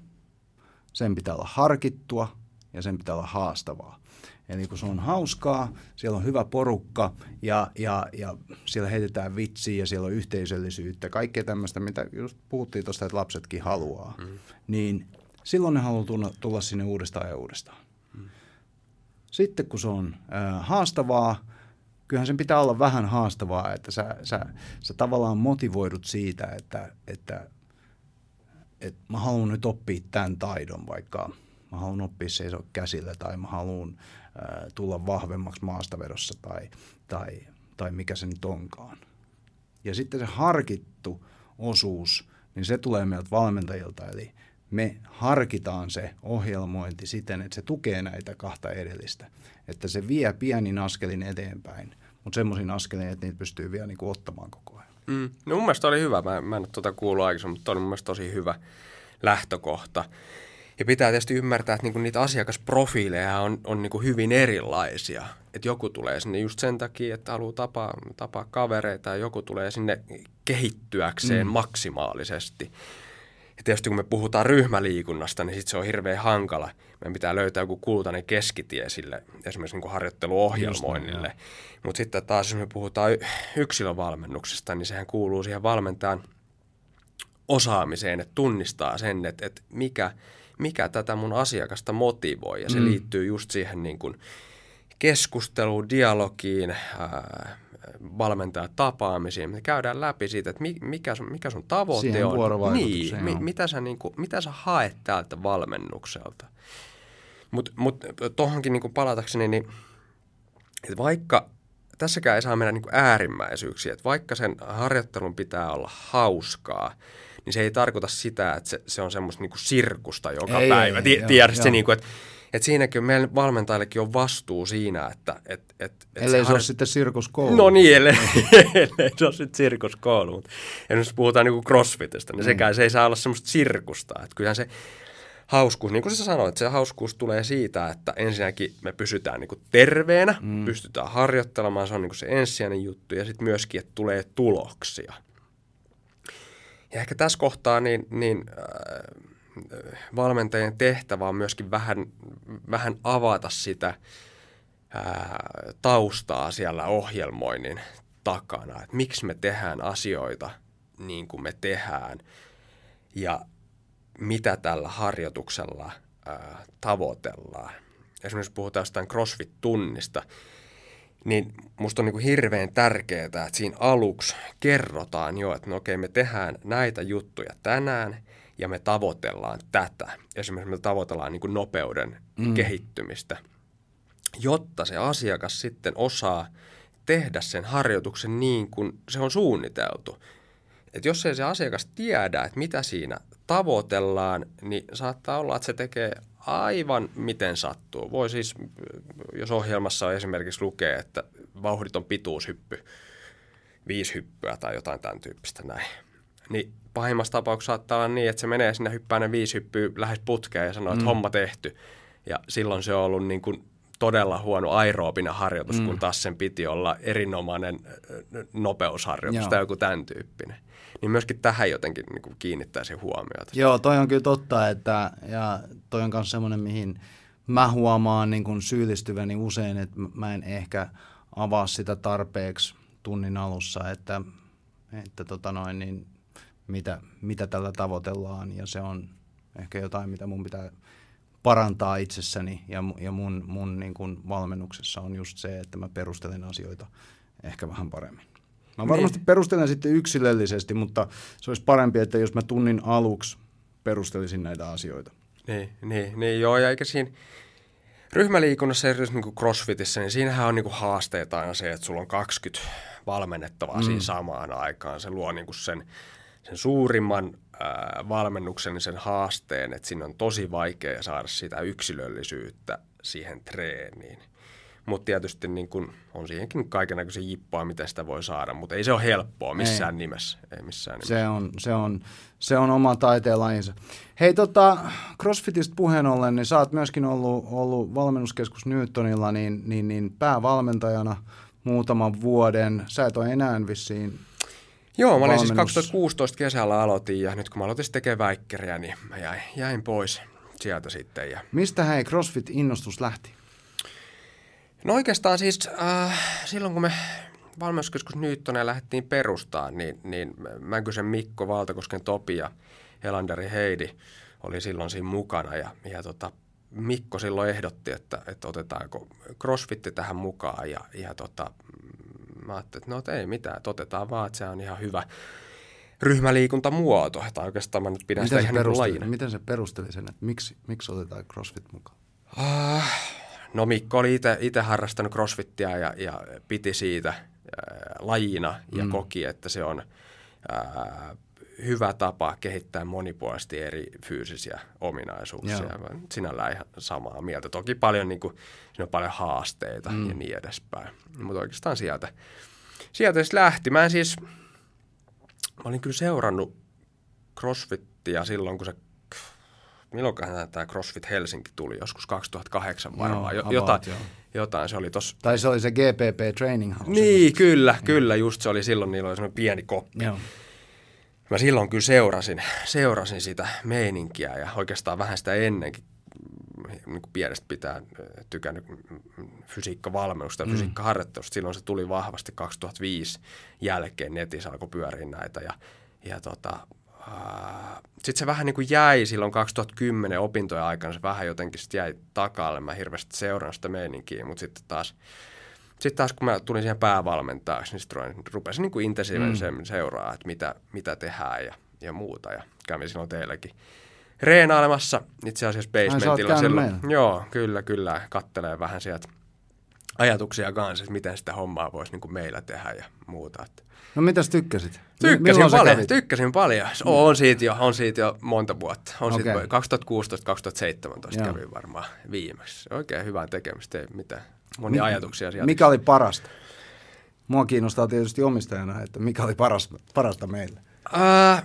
sen pitää olla harkittua ja sen pitää olla haastavaa. Eli kun se on hauskaa, siellä on hyvä porukka ja, ja, ja siellä heitetään vitsiä ja siellä on yhteisöllisyyttä, kaikkea tämmöistä, mitä just puhuttiin tuosta, että lapsetkin haluaa, mm. niin silloin ne haluaa tulla, tulla sinne uudestaan ja uudestaan. Mm. Sitten kun se on äh, haastavaa, kyllähän sen pitää olla vähän haastavaa, että sä, sä, sä tavallaan motivoidut siitä, että, että, että mä haluan nyt oppia tämän taidon, vaikka mä haluan oppia seisoa käsillä tai mä haluan tulla vahvemmaksi maastavedossa tai, tai, tai mikä se nyt onkaan. Ja sitten se harkittu osuus, niin se tulee meiltä valmentajilta, eli me harkitaan se ohjelmointi siten, että se tukee näitä kahta edellistä. Että se vie pienin askelin eteenpäin, mutta semmoisin askelin, että niitä pystyy vielä niin kuin ottamaan koko. Mm. No mun mielestä oli hyvä. Mä, mä en ole tuota kuullut aikaisemmin, mutta oli mun mielestä tosi hyvä lähtökohta. Ja pitää tietysti ymmärtää, että niinku niitä asiakasprofiileja on, on niinku hyvin erilaisia. Että joku tulee sinne just sen takia, että haluaa tapaa, tapaa kavereita ja joku tulee sinne kehittyäkseen mm. maksimaalisesti. Ja tietysti kun me puhutaan ryhmäliikunnasta, niin sit se on hirveän hankala. Meidän pitää löytää joku kultainen keskitie sille esimerkiksi niin harjoitteluohjelmoinnille. Mutta sitten taas, jos me puhutaan yksilövalmennuksesta, niin sehän kuuluu siihen valmentajan osaamiseen, että tunnistaa sen, että, että mikä, mikä tätä mun asiakasta motivoi. Ja se mm. liittyy just siihen niin kuin keskusteluun, dialogiin, ää, valmentajatapaamisiin. Me käydään läpi siitä, että mikä sun, mikä sun tavoite Siihen on. Niin, mi, mitä, sä, niin kuin, mitä sä haet täältä valmennukselta. Mutta mut, tuohonkin niin palatakseni, niin että vaikka tässäkään ei saa mennä niin äärimmäisyyksiä, että vaikka sen harjoittelun pitää olla hauskaa, niin se ei tarkoita sitä, että se, se on semmoista niin sirkusta joka ei, päivä. Ei, Tiedät se, niin kuin, että et siinäkin meidän valmentajillekin on vastuu siinä, että... Et, et, et ellei se, har... ole sitten sirkuskoulu. No niin, ellei, ellei se ole sitten sirkuskoulu. Mutta jos puhutaan niin crossfitistä, niin mm. sekään se ei saa olla semmoista sirkusta. Että kyllähän se hauskuus, niin kuin sä sanoit, se hauskuus tulee siitä, että ensinnäkin me pysytään niin kuin terveenä, mm. pystytään harjoittelemaan, se on niin kuin se ensisijainen juttu, ja sitten myöskin, että tulee tuloksia. Ja ehkä tässä kohtaa niin, niin äh, valmentajien tehtävä on myöskin vähän, vähän avata sitä ää, taustaa siellä ohjelmoinnin takana, että miksi me tehdään asioita niin kuin me tehdään ja mitä tällä harjoituksella ää, tavoitellaan. Esimerkiksi puhutaan jostain CrossFit-tunnista, niin musta on niin kuin hirveän tärkeää, että siinä aluksi kerrotaan jo, että no okei, me tehdään näitä juttuja tänään ja me tavoitellaan tätä. Esimerkiksi me tavoitellaan niin kuin nopeuden mm. kehittymistä, jotta se asiakas sitten osaa tehdä sen harjoituksen niin kuin se on suunniteltu. Et jos ei se asiakas tiedä, että mitä siinä tavoitellaan, niin saattaa olla, että se tekee aivan miten sattuu. Voi siis, jos ohjelmassa esimerkiksi lukee, että vauhditon pituushyppy, viisi hyppyä tai jotain tämän tyyppistä näin, niin pahimmassa tapauksessa saattaa olla niin, että se menee sinne hyppää ne viisi hyppyä lähes putkeen ja sanoo, että mm. homma tehty. Ja silloin se on ollut niin kuin todella huono aeroobinen harjoitus, mm. kun taas sen piti olla erinomainen nopeusharjoitus Joo. tai joku tämän tyyppinen. Niin myöskin tähän jotenkin niin kuin kiinnittäisi huomiota. Joo, toi on kyllä totta, että ja toi on myös semmoinen, mihin mä huomaan niin kuin syyllistyväni usein, että mä en ehkä avaa sitä tarpeeksi tunnin alussa, että, että tota noin, niin mitä, mitä tällä tavoitellaan ja se on ehkä jotain, mitä mun pitää parantaa itsessäni ja, ja mun, mun niin kuin valmennuksessa on just se, että mä perustelen asioita ehkä vähän paremmin. Mä niin. varmasti niin. perustelen sitten yksilöllisesti, mutta se olisi parempi, että jos mä tunnin aluksi perustelisin näitä asioita. Niin, niin, niin joo, ja eikä siinä ryhmäliikunnassa, erityisesti niin kuin crossfitissä, niin siinähän on niin kuin haasteita aina se, että sulla on 20 valmennettavaa mm. siinä samaan aikaan. Se luo niin kuin sen sen suurimman ää, valmennuksellisen haasteen, että siinä on tosi vaikea saada sitä yksilöllisyyttä siihen treeniin. Mutta tietysti niin kun on siihenkin kaikenlaisia jippoa, miten sitä voi saada, mutta ei se ole helppoa missään ei. nimessä. Ei missään nimessä. Se, on, se, on, se on oma taiteenlajinsa. Hei, tota, CrossFitista puheen ollen, niin sä oot myöskin ollut, ollut valmennuskeskus Newtonilla niin, niin, niin päävalmentajana muutaman vuoden. Sä et ole enää vissiin Joo, mä olin siis 2016 kesällä aloitin ja nyt kun mä aloitin tekemään väikkeriä, niin mä jäin, jäin pois sieltä sitten. Ja... Mistä hei CrossFit-innostus lähti? No oikeastaan siis äh, silloin kun me valmennuskeskus Nyyttonen lähdettiin perustaa, niin, niin Mäkysen Mikko, Valtakosken Topi ja Helanderi Heidi oli silloin siinä mukana ja, ja tota, Mikko silloin ehdotti, että, että otetaanko crossfitti tähän mukaan ja, ja tota, mä ajattelin, että no ei mitään, että otetaan vaan, että se on ihan hyvä ryhmäliikuntamuoto. Tai oikeastaan mä nyt pidän miten sitä ihan lajina. Miten se perusteli sen, että miksi, miksi otetaan CrossFit mukaan? Uh, no Mikko oli itse harrastanut CrossFittia ja, ja piti siitä äh, lajina ja mm. koki, että se on äh, hyvä tapa kehittää monipuolisesti eri fyysisiä ominaisuuksia. Joo. Sinällään ihan samaa mieltä. Toki paljon, niin kuin, siinä on paljon haasteita mm. ja niin edespäin. Mutta oikeastaan sieltä, sieltä siis lähti. Mä en siis, olin kyllä seurannut CrossFittia silloin, kun se milloinkohan tämä CrossFit Helsinki tuli, joskus 2008 varmaan. No, No, jotain, joo. jotain, se oli tossa. Tai se oli se GPP Training House. Niin, kyllä, kyllä, just se oli silloin, niillä oli semmoinen pieni koppi. Joo. Mä silloin kyllä seurasin, seurasin sitä meininkiä ja oikeastaan vähän sitä ennenkin niin kuin pienestä pitää tykännyt fysiikkavalmennusta ja fysiikkaharjoittelusta. Silloin se tuli vahvasti 2005 jälkeen netissä alkoi pyöriä näitä ja, ja tota, sitten se vähän niin kuin jäi silloin 2010 opintojen aikana, se vähän jotenkin sit jäi takalle. Mä hirveästi seuraan sitä meininkiä, mutta sitten taas, sitten taas kun mä tulin siihen päävalmentajaksi, niin sitten rupesin niin kuin intensiivisemmin mm. seuraa, että mitä, mitä tehdään ja, ja muuta. Ja kävin silloin teilläkin reenailemassa itse asiassa basementilla Ai, silloin. Joo, kyllä, kyllä. Kattelee vähän sieltä ajatuksia kanssa, että miten sitä hommaa voisi niin kuin meillä tehdä ja muuta. Että No mitäs tykkäsit? Tykkäsin paljon, kävit? tykkäsin paljon. On siitä jo, on siitä jo monta vuotta. On Okei. siitä 2016-2017 Joo. kävin varmaan viimeksi. Oikein hyvää tekemistä, ei mitään. Monia Mi- ajatuksia sieltä. Mikä oli parasta? Mua kiinnostaa tietysti omistajana, että mikä oli parasta, parasta meille. Ää,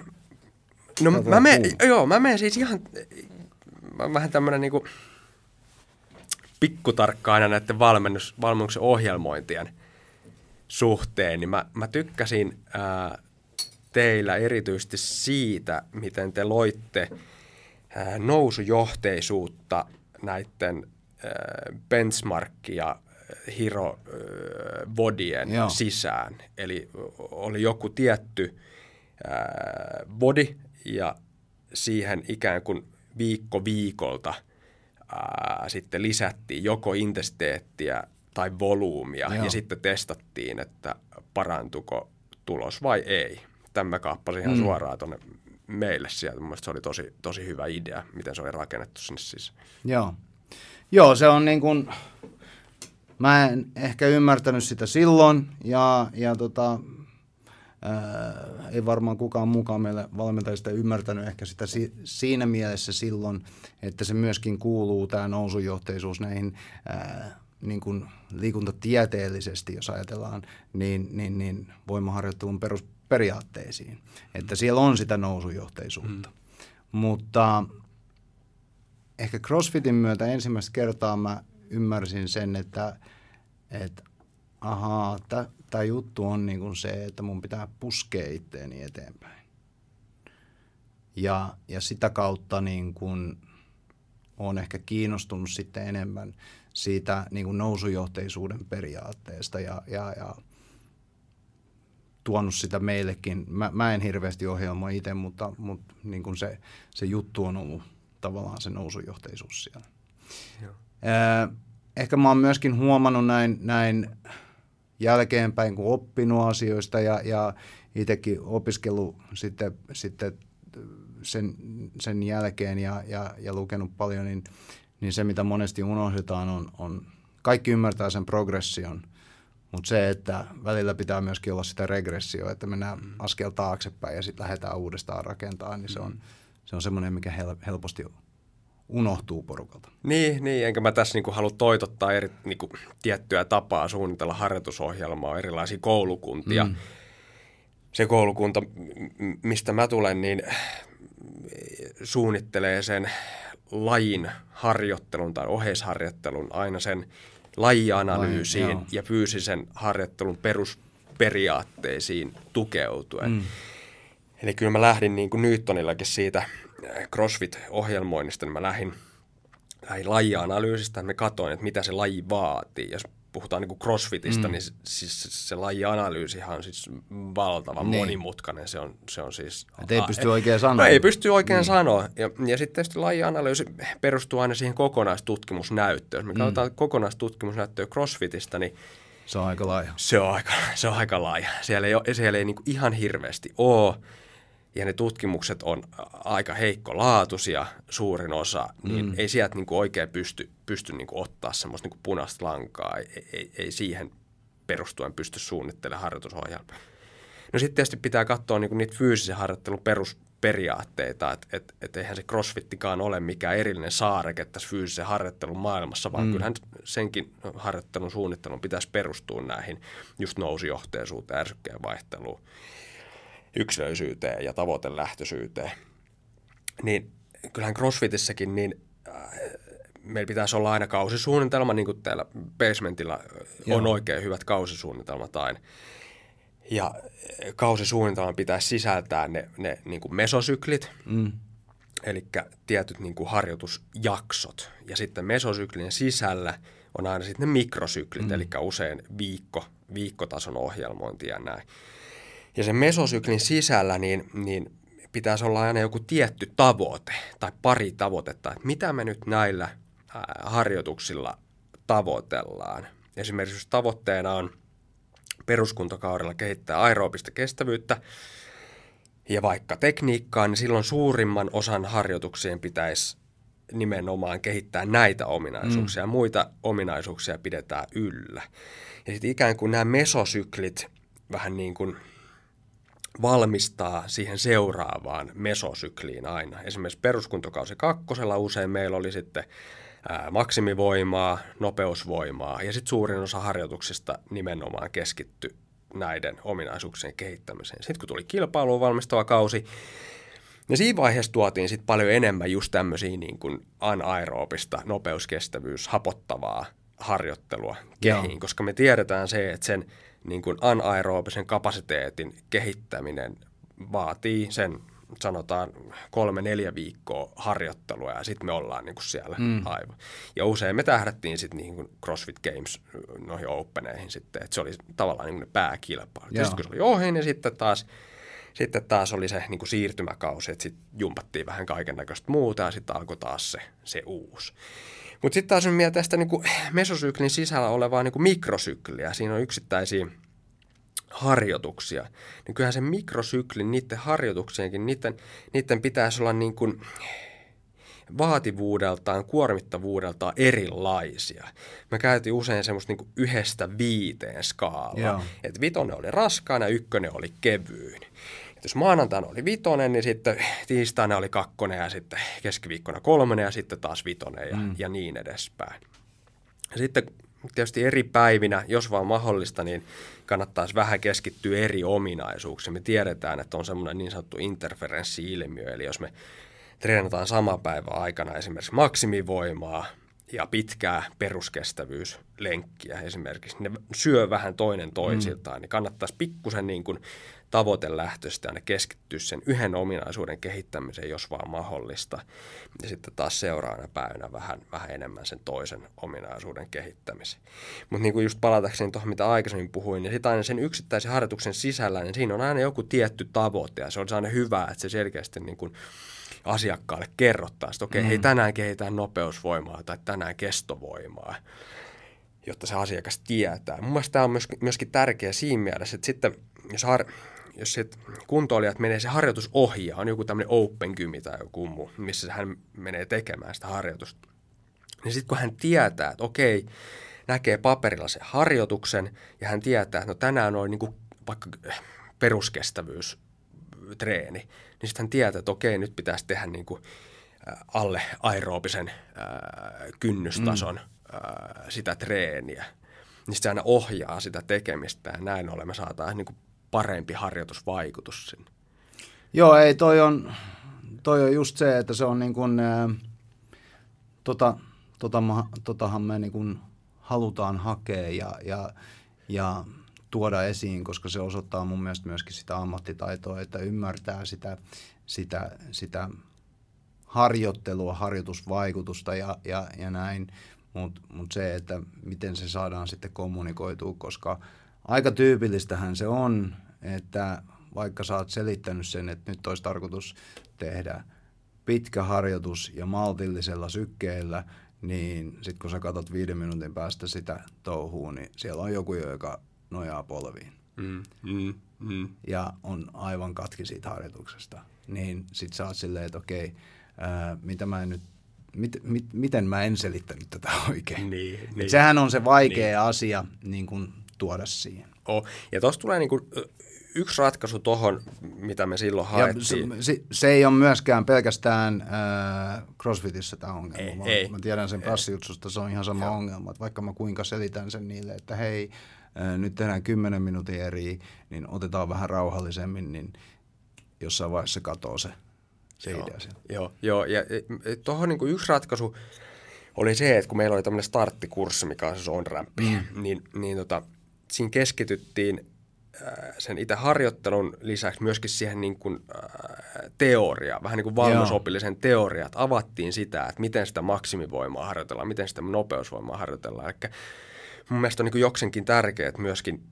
no Tätä mä menen, joo, mä menen siis ihan, mä vähän tämmönen niinku pikkutarkka aina näiden valmennus, valmennuksen ohjelmointien suhteen, niin mä, mä tykkäsin ää, teillä erityisesti siitä, miten te loitte ää, nousujohteisuutta näiden ää, benchmark- ja hiro ää, bodien Joo. sisään. Eli oli joku tietty ää, body ja siihen ikään kuin viikko viikolta ää, sitten lisättiin joko intensiteettiä tai volyymia Joo. ja sitten testattiin, että parantuko tulos vai ei. Tämä kaappasi ihan mm. suoraan tuonne meille sieltä. Mun mielestä se oli tosi, tosi hyvä idea, miten se oli rakennettu sinne siis. Joo. Joo, se on niin kuin, mä en ehkä ymmärtänyt sitä silloin ja, ja tota, ää, ei varmaan kukaan mukaan meille valmentajista ymmärtänyt ehkä sitä si- siinä mielessä silloin, että se myöskin kuuluu tämä nousujohteisuus näihin ää, niin kuin liikuntatieteellisesti, jos ajatellaan, niin, niin, niin voimaharjoittelun perusperiaatteisiin. Että siellä on sitä nousujohteisuutta. Mm. Mutta ehkä CrossFitin myötä ensimmäistä kertaa mä ymmärsin sen, että, että ahaa, tämä juttu on niin kuin se, että mun pitää puskea itteeni eteenpäin. Ja, ja sitä kautta niin kuin olen ehkä kiinnostunut sitten enemmän siitä niin kuin nousujohteisuuden periaatteesta ja, ja, ja tuonut sitä meillekin. Mä, mä en hirveästi ohjelmoi itse, mutta, mutta niin kuin se, se juttu on ollut tavallaan se nousujohteisuus siellä. Joo. Ehkä mä oon myöskin huomannut näin, näin jälkeenpäin, kun oppinut asioista ja, ja itsekin opiskellut sitten, sitten sen, sen jälkeen ja, ja, ja lukenut paljon, niin, niin se mitä monesti unohdetaan on, on kaikki ymmärtää sen progression, mutta se, että välillä pitää myöskin olla sitä regressioa, että mennään mm. askel taaksepäin ja sitten lähdetään uudestaan rakentamaan, niin se on, se on semmoinen, mikä hel, helposti unohtuu porukalta. Niin, niin, enkä mä tässä niinku halua toitottaa eri, niinku, tiettyä tapaa suunnitella harjoitusohjelmaa, erilaisia koulukuntia. Mm. Se koulukunta, mistä mä tulen, niin suunnittelee sen lajin harjoittelun tai oheisharjoittelun aina sen lajianalyysiin Lai, joo. ja fyysisen harjoittelun perusperiaatteisiin tukeutuen. Mm. Eli kyllä mä lähdin niin kuin Newtonillakin siitä äh, CrossFit-ohjelmoinnista, niin mä lähdin, lähdin lajianalyysistä, me katsoin, että mitä se laji vaatii. Jos puhutaan niin CrossFitista, mm. niin se- siis se lajianalyysihan on siis valtavan Niin. niin. monimutkainen. Se on, se on siis... Et ei pysty oikein No sanoa. ei pysty oikein niin. sanoa. Ja, ja sitten tietysti lajianalyysi perustuu aina siihen kokonaistutkimusnäyttöön. Jos me katsotaan kokonaistutkimusnäyttöä CrossFitista, niin Se on aika laaja. se on aika, se on aika laaja. Siellä ei, ole, siellä ei niinku ihan hirveästi ole. Ja ne tutkimukset on aika heikkolaatuisia suurin osa, niin mm. ei sieltä niinku oikein pysty, pysty niinku ottaa semmoista niinku punaista lankaa. Ei, ei, ei siihen perustuen pysty suunnittelemaan harjoitusohjelmaa. No sitten tietysti pitää katsoa niinku niitä fyysisen harjoittelun perusperiaatteita, että et, et eihän se crossfittikaan ole mikään erillinen saareke tässä fyysisen harjoittelun maailmassa, vaan mm. kyllähän senkin harjoittelun suunnittelun pitäisi perustua näihin just nousujohteisuuteen, ärsykkeen vaihteluun. Yksilöisyyteen ja tavoitelähtöisyyteen. Niin kyllähän CrossFitissäkin niin äh, meillä pitäisi olla aina kausisuunnitelma, niin kuin täällä basementilla Joo. on oikein hyvät kausisuunnitelmat aina. Ja kausisuunnitelman pitäisi sisältää ne, ne niin kuin mesosyklit, mm. eli tietyt niin kuin harjoitusjaksot. Ja sitten mesosyklin sisällä on aina sitten ne mikrosyklit, mm. eli usein viikko, viikkotason ohjelmointi ja näin. Ja sen mesosyklin sisällä niin, niin pitäisi olla aina joku tietty tavoite tai pari tavoitetta, että mitä me nyt näillä harjoituksilla tavoitellaan. Esimerkiksi jos tavoitteena on peruskuntokaudella kehittää aerobista kestävyyttä ja vaikka tekniikkaa, niin silloin suurimman osan harjoituksien pitäisi nimenomaan kehittää näitä ominaisuuksia. Mm. Muita ominaisuuksia pidetään yllä. Ja sitten ikään kuin nämä mesosyklit vähän niin kuin valmistaa siihen seuraavaan mesosykliin aina. Esimerkiksi peruskuntokausi kakkosella usein meillä oli sitten maksimivoimaa, nopeusvoimaa ja sitten suurin osa harjoituksista nimenomaan keskitty näiden ominaisuuksien kehittämiseen. Sitten kun tuli kilpailuun valmistava kausi, ja siinä vaiheessa tuotiin sitten paljon enemmän just tämmöisiä niin kuin anaerobista, nopeuskestävyys, hapottavaa harjoittelua kehiin, Joo. koska me tiedetään se, että sen niin kuin anaerobisen kapasiteetin kehittäminen vaatii sen sanotaan kolme-neljä viikkoa harjoittelua ja sitten me ollaan niin kuin siellä mm. aivan. Ja usein me tähdättiin sitten niin kuin CrossFit Games noihin openeihin sitten, että se oli tavallaan niin kuin ne pääkilpailut. Sitten kun se oli ohi, niin sitten taas, sitten taas oli se niin kuin siirtymäkausi, että sitten jumpattiin vähän kaiken näköistä muuta ja sitten alkoi taas se, se uusi. Mutta sitten taas on mieltä tästä niin kuin mesosyklin sisällä olevaa niin kuin mikrosykliä. Siinä on yksittäisiä harjoituksia, niin kyllähän se mikrosyklin, niiden harjoituksienkin, niiden, niiden pitäisi olla niin kuin vaativuudeltaan, kuormittavuudeltaan erilaisia. Mä käytin usein semmoista niin yhdestä viiteen skaalaa. Että vitonen oli raskaana ja ykkönen oli kevyin. Jos maanantaina oli vitonen, niin sitten tiistaina oli kakkonen ja sitten keskiviikkona kolmonen ja sitten taas vitonen ja, mm. ja niin edespäin. Ja sitten tietysti eri päivinä, jos vaan mahdollista, niin kannattaisi vähän keskittyä eri ominaisuuksiin. Me tiedetään, että on semmoinen niin sanottu interferenssi-ilmiö, eli jos me treenataan sama päivä aikana esimerkiksi maksimivoimaa ja pitkää peruskestävyyslenkkiä esimerkiksi, ne syö vähän toinen toisiltaan, mm. niin kannattaisi pikkusen niin kuin tavoitelähtöisesti aina keskittyä sen yhden ominaisuuden kehittämiseen, jos vaan mahdollista. Ja sitten taas seuraavana päivänä vähän, vähän enemmän sen toisen ominaisuuden kehittämiseen. Mutta niin kuin just palatakseni tuohon, mitä aikaisemmin puhuin, niin sitten aina sen yksittäisen harjoituksen sisällä, niin siinä on aina joku tietty tavoite ja se on aina hyvä, että se selkeästi niin kuin asiakkaalle kerrottaisiin, että okei, okay, mm. hei tänään kehitään nopeusvoimaa tai tänään kestovoimaa jotta se asiakas tietää. Mun mielestä tämä on myöskin tärkeä siinä mielessä, että sitten jos har, jos sit kuntoilijat menee se harjoitus ohi on joku tämmöinen open gymi tai joku muu, missä hän menee tekemään sitä harjoitusta, niin sitten kun hän tietää, että okei, näkee paperilla sen harjoituksen ja hän tietää, että no tänään on niin kuin vaikka peruskestävyystreeni, niin sitten hän tietää, että okei, nyt pitäisi tehdä niin kuin alle aerobisen kynnystason mm. sitä treeniä. Niin se aina ohjaa sitä tekemistä ja näin olemme saadaan niin kuin parempi harjoitusvaikutus sinne. Joo, ei, toi on, toi on just se, että se on niin kuin, ää, tota, tota, totahan me niin kuin halutaan hakea ja, ja, ja tuoda esiin, koska se osoittaa mun mielestä myöskin sitä ammattitaitoa, että ymmärtää sitä, sitä, sitä harjoittelua, harjoitusvaikutusta ja, ja, ja näin, mutta mut se, että miten se saadaan sitten kommunikoitua, koska – aika tyypillistähän se on, että vaikka sä oot selittänyt sen, että nyt olisi tarkoitus tehdä pitkä harjoitus ja maltillisella sykkeellä, niin sitten kun sä katsot viiden minuutin päästä sitä touhua, niin siellä on joku, joka nojaa polviin. Mm, mm, mm. Ja on aivan katki siitä harjoituksesta. Niin sit sä oot silleen, että okei, ää, mitä mä nyt mit, mit, miten mä en selittänyt tätä oikein. Niin, niin, sehän on se vaikea niin. asia niin kun tuoda siihen. Oh. Ja tuossa tulee niinku yksi ratkaisu tuohon, mitä me silloin haettiin. Se, se, se ei ole myöskään pelkästään äh, CrossFitissä tämä ongelma. Ei, mä, ei, mä tiedän sen prassijutsusta, se on ihan sama Joo. ongelma. Että vaikka mä kuinka selitän sen niille, että hei, nyt tehdään 10 minuutin eri, niin otetaan vähän rauhallisemmin, niin jossain vaiheessa katoo se, se joo, idea siellä. Joo, joo. ja tuohon niin yksi ratkaisu oli se, että kun meillä oli tämmöinen starttikurssi, mikä on se on rämpi, mm. niin, niin tota, siinä keskityttiin sen itse harjoittelun lisäksi myöskin siihen niin kuin, äh, teoriaan, vähän niin kuin valmennusopillisen teoriaan, että avattiin sitä, että miten sitä maksimivoimaa harjoitellaan, miten sitä nopeusvoimaa harjoitellaan. Eli mun mielestä on niin joksenkin tärkeää, että myöskin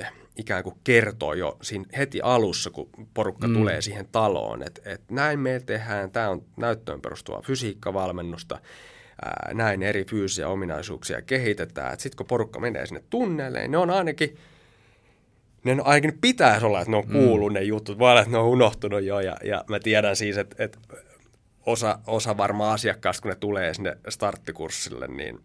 äh, ikään kuin kertoo jo siinä heti alussa, kun porukka mm. tulee siihen taloon, että, että näin me tehdään, tämä on näyttöön perustuvaa fysiikkavalmennusta, ää, näin eri fyysisiä ominaisuuksia kehitetään. Sitten kun porukka menee sinne tunneille, niin ne on ainakin – ne on, ainakin pitäisi olla, että ne on mm. kuullut mm. ne jutut, vaan että ne on unohtunut jo. Ja, ja mä tiedän siis, että, että osa, osa varmaan asiakkaasta, kun ne tulee sinne starttikurssille, niin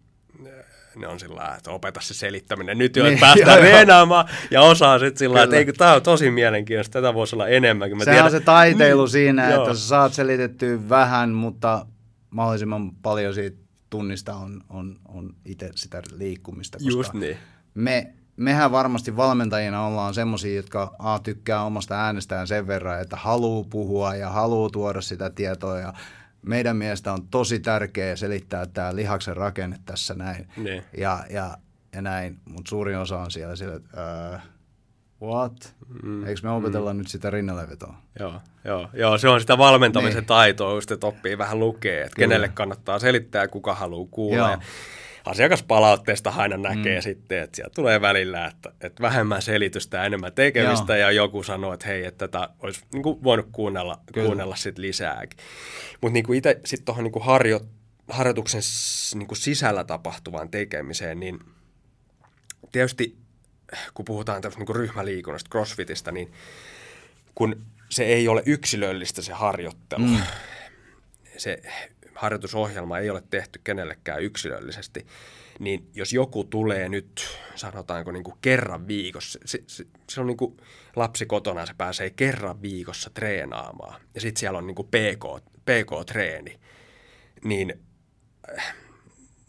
ne on sillä että opeta se selittäminen nyt jo, että niin, päästään reenaamaan ja osaa sitten sillä että eikö tämä on tosi mielenkiintoista, tätä voisi olla enemmänkin. Mä Sehän tiedän, on se taiteilu mm, siinä, joo. että sä saat selitettyä vähän, mutta mahdollisimman paljon siitä tunnista on, on, on itse sitä liikkumista. Koska Just niin. Me mehän varmasti valmentajina ollaan semmoisia, jotka A, tykkää omasta äänestään sen verran, että haluaa puhua ja haluaa tuoda sitä tietoa ja meidän mielestä on tosi tärkeää selittää tämä lihaksen rakenne tässä näin ne. ja, ja, ja näin, mutta suurin osa on siellä sillä, että uh, what? Mm, Eikö me opetella mm. nyt sitä rinnallevetoa? Joo, joo, joo, se on sitä valmentamisen niin. taitoa, just, että oppii vähän lukea, että Kyllä. kenelle kannattaa selittää ja kuka haluaa kuulla. Joo. Ja asiakaspalautteesta aina näkee mm. sitten, että sieltä tulee välillä, että, että vähemmän selitystä enemmän tekemistä, Joo. ja joku sanoo, että hei, että tätä olisi niin kuin voinut kuunnella, kuunnella sit lisääkin. Mutta niin itse sitten tuohon niin harjo, harjoituksen niin kuin sisällä tapahtuvaan tekemiseen, niin tietysti kun puhutaan tämmöistä niin ryhmäliikunnasta, crossfitista, niin kun se ei ole yksilöllistä se harjoittelu, mm. se harjoitusohjelma ei ole tehty kenellekään yksilöllisesti, niin jos joku tulee nyt, sanotaanko niin kuin kerran viikossa, se, se, se on niin kuin lapsi kotona, se pääsee kerran viikossa treenaamaan, ja sitten siellä on niin kuin PK, PK-treeni, niin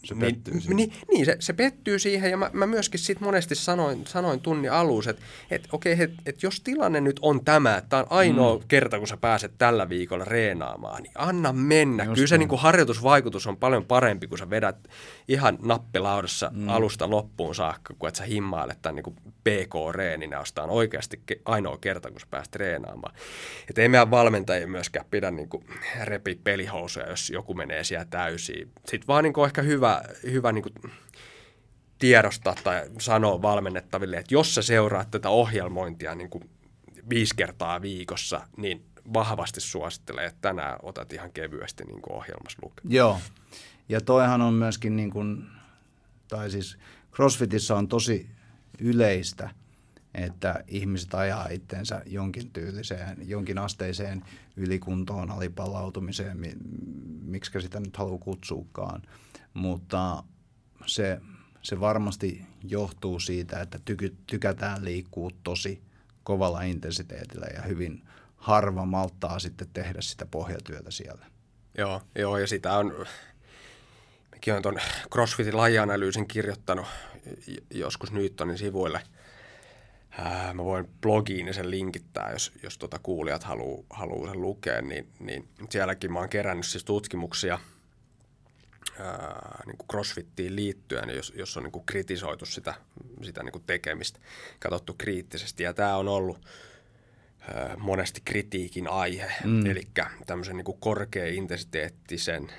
se niin, pettyy siihen. Niin, niin se, se pettyy siihen ja mä, mä myöskin sit monesti sanoin, sanoin tunnin alussa, että et, okei, okay, et, et jos tilanne nyt on tämä, että tämä on ainoa mm. kerta, kun sä pääset tällä viikolla reenaamaan, niin anna mennä. Just Kyllä se niin kuin harjoitusvaikutus on paljon parempi, kun sä vedät ihan nappilaudassa mm. alusta loppuun saakka, kun et sä himmailet tämän niin PK-reeninä, jos on oikeasti ainoa kerta, kun sä pääset treenaamaan. Että ei meidän valmentajia myöskään pidä niin kuin repi pelihousuja, jos joku menee siellä täysiin. Sitten vaan niin kuin ehkä hyvä hyvä niin kuin tiedostaa tai sanoa valmennettaville, että jos sä seuraat tätä ohjelmointia niin kuin viisi kertaa viikossa, niin vahvasti suosittelee, että tänään otat ihan kevyesti niin lukea. Joo, ja toihan on myöskin, niin kuin, tai siis CrossFitissa on tosi yleistä, että ihmiset ajaa itsensä jonkin tyyliseen, jonkin asteiseen ylikuntoon, alipallautumiseen, miksi sitä nyt haluaa kutsuukaan mutta se, se varmasti johtuu siitä, että tyky, tykätään liikkuu tosi kovalla intensiteetillä ja hyvin harva malttaa sitten tehdä sitä pohjatyötä siellä. Joo, joo ja sitä on, mekin on tuon CrossFitin lajianalyysin kirjoittanut joskus Newtonin sivuille. Mä voin blogiin sen linkittää, jos, jos tuota kuulijat haluaa haluu sen lukea, niin, niin sielläkin mä oon kerännyt siis tutkimuksia – niin kuin crossfittiin liittyen, jos, jos on niin kuin kritisoitu sitä, sitä niin kuin tekemistä, katsottu kriittisesti. Ja tämä on ollut monesti kritiikin aihe, mm. eli tämmöisen niin korkea-intensiteettisen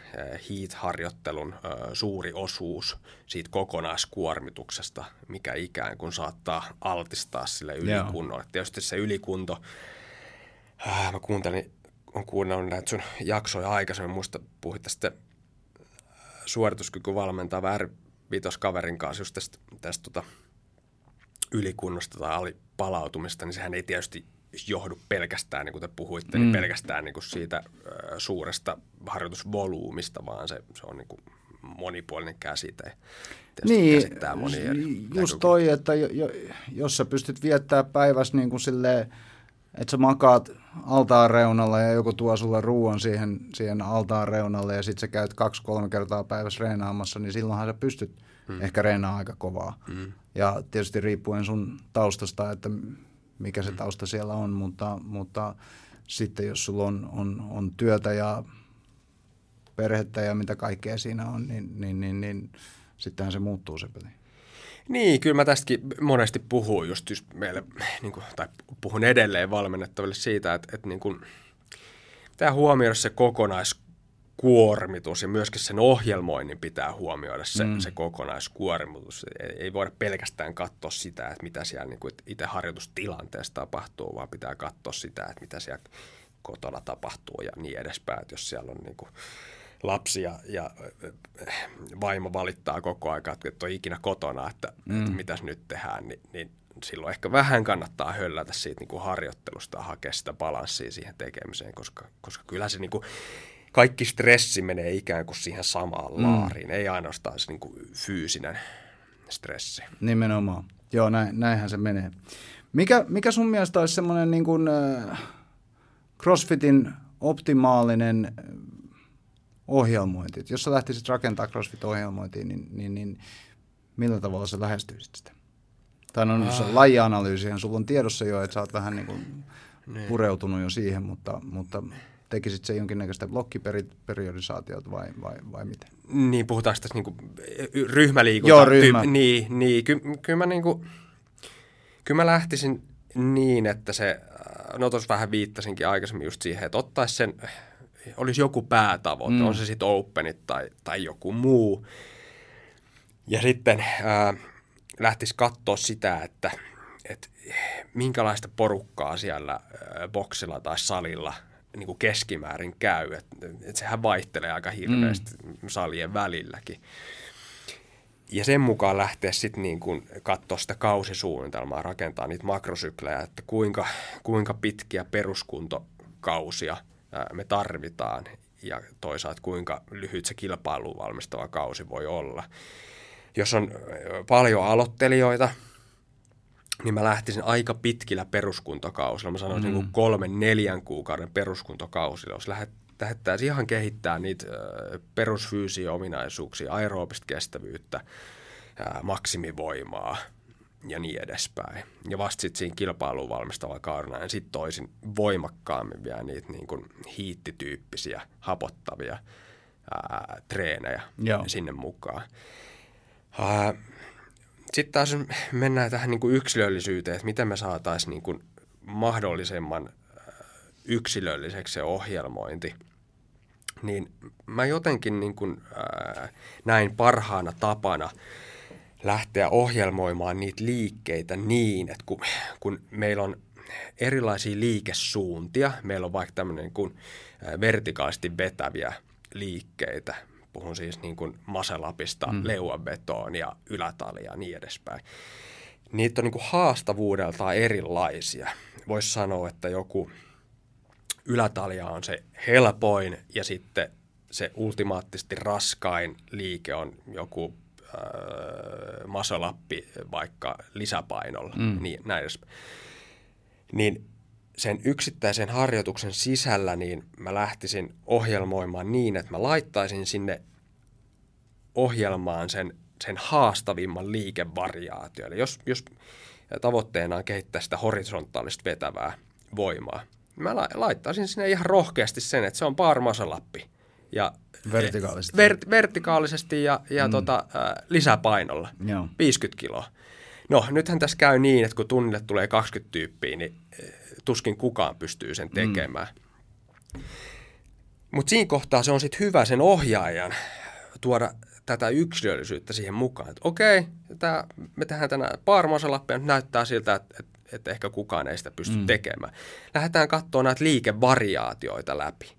heat-harjoittelun suuri osuus siitä kokonaiskuormituksesta, mikä ikään kuin saattaa altistaa sille ylikunnolle. Yeah. Tietysti se ylikunto, ää, mä kuuntelin on kuunnellut näitä sun jaksoja aikaisemmin, muista puhuit tästä suorituskyky valmentaa r kaverin kanssa just tästä, tästä tota, ylikunnosta tai alipalautumista, niin sehän ei tietysti johdu pelkästään, niin kuin te puhuitte, niin mm. niin pelkästään niin kuin siitä ö, suuresta harjoitusvolyymista, vaan se, se on niin kuin monipuolinen käsite. Niin, käsittää monia just toi, että jo, jo, jos sä pystyt viettämään päivässä niin kuin silleen, että sä makaat altaan reunalla ja joku tuo sulle ruoan siihen, siihen altaan reunalle ja sitten sä käyt kaksi-kolme kertaa päivässä reenaamassa, niin silloinhan sä pystyt hmm. ehkä reenaamaan aika kovaa. Hmm. Ja tietysti riippuen sun taustasta, että mikä se tausta siellä on, mutta, mutta sitten jos sulla on, on, on työtä ja perhettä ja mitä kaikkea siinä on, niin, niin, niin, niin sittenhän se muuttuu se peli. Niin, kyllä mä tästäkin monesti puhun just, just meille, niin kuin, tai puhun edelleen valmennettaville siitä, että, että niin kuin, pitää huomioida se kokonaiskuormitus ja myöskin sen ohjelmoinnin pitää huomioida se, mm. se kokonaiskuormitus. Ei, ei voida pelkästään katsoa sitä, että mitä siellä niin kuin, itse harjoitustilanteessa tapahtuu, vaan pitää katsoa sitä, että mitä siellä kotona tapahtuu ja niin edespäin. Että jos siellä on niin kuin, lapsi ja, ja vaimo valittaa koko ajan, että on ikinä kotona, että, mm. että mitäs nyt tehdään, niin, niin silloin ehkä vähän kannattaa höllätä siitä niin kuin harjoittelusta ja hakea sitä balanssia siihen tekemiseen, koska, koska kyllä se niin kuin, kaikki stressi menee ikään kuin siihen samaan mm. laariin, ei ainoastaan se niin kuin fyysinen stressi. Nimenomaan. Joo, näin, näinhän se menee. Mikä, mikä sun mielestä olisi semmoinen niin kuin, äh, CrossFitin optimaalinen ohjelmointi. Et jos sä lähtisit rakentamaan CrossFit-ohjelmointiin, niin, niin, niin millä tavalla sä lähestyisit sitä? Tai no, ah. lajianalyysihän sulla on tiedossa jo, että sä oot vähän niin kuin pureutunut jo siihen, mutta, mutta tekisit se jonkinnäköistä blokkiperiodisaatiota vai, vai, vai miten? Niin, puhutaan tässä niinku ryhmäliikunta. Joo, ryhmä. Tyyp, niin, niin ky, kyllä mä, niinku, kyllä mä lähtisin niin, että se, no tuossa vähän viittasinkin aikaisemmin just siihen, että ottaisi sen olisi joku päätavoite, mm. on se sitten Openit tai, tai joku muu. Ja sitten ää, lähtisi katsoa sitä, että, että minkälaista porukkaa siellä ää, boksilla tai salilla niin kuin keskimäärin käy. Et, et sehän vaihtelee aika hirveästi mm. salien välilläkin. Ja sen mukaan lähteä sitten niin kuin katsoa sitä kausisuunnitelmaa, rakentaa niitä makrosyklejä, että kuinka, kuinka pitkiä peruskuntokausia – me tarvitaan ja toisaalta kuinka lyhyt se kilpailuun valmistava kausi voi olla. Jos on paljon aloittelijoita, niin mä lähtisin aika pitkillä peruskuntokausilla. Mä sanoisin mm. niin kolmen, neljän kuukauden peruskuntokausilla. Jos lähdettäisiin ihan kehittää niitä perusfyysiä ominaisuuksia, aerobista kestävyyttä, maksimivoimaa – ja niin edespäin. Ja vasta sitten siinä kilpailuun valmistava kaudena ja sitten toisin voimakkaammin vielä niitä niin kuin hiittityyppisiä, hapottavia ää, treenejä Joo. sinne mukaan. Sitten taas mennään tähän niin kuin yksilöllisyyteen, että miten me saataisiin niin kuin mahdollisimman yksilölliseksi se ohjelmointi. Niin mä jotenkin niin kuin, ää, näin parhaana tapana – lähteä ohjelmoimaan niitä liikkeitä niin, että kun, kun meillä on erilaisia liikesuuntia, meillä on vaikka tämmöinen kuin vertikaalisesti vetäviä liikkeitä, puhun siis niin kuin maselapista, mm. leuanvetoon ja ylätalia ja niin edespäin. Niitä on niin kuin haastavuudeltaan erilaisia. Voisi sanoa, että joku ylätalia on se helpoin ja sitten se ultimaattisesti raskain liike on joku äh, masolappi vaikka lisäpainolla, mm. niin näin Niin sen yksittäisen harjoituksen sisällä niin mä lähtisin ohjelmoimaan niin, että mä laittaisin sinne ohjelmaan sen, sen haastavimman liikevariaatio. Eli jos, jos tavoitteena on kehittää sitä horisontaalista vetävää voimaa, mä laittaisin sinne ihan rohkeasti sen, että se on bar masalappi. Ja Vertikaalisesti. Ver, vertikaalisesti ja, ja mm. tota, lisäpainolla, Joo. 50 kiloa. No, nythän tässä käy niin, että kun tunnille tulee 20 tyyppiä, niin tuskin kukaan pystyy sen tekemään. Mm. Mutta siinä kohtaa se on sitten hyvä sen ohjaajan tuoda tätä yksilöllisyyttä siihen mukaan. Että okei, tää, me tehdään tänään paarmausalappia, nyt näyttää siltä, että, että, että ehkä kukaan ei sitä pysty mm. tekemään. Lähdetään katsoa näitä liikevariaatioita läpi.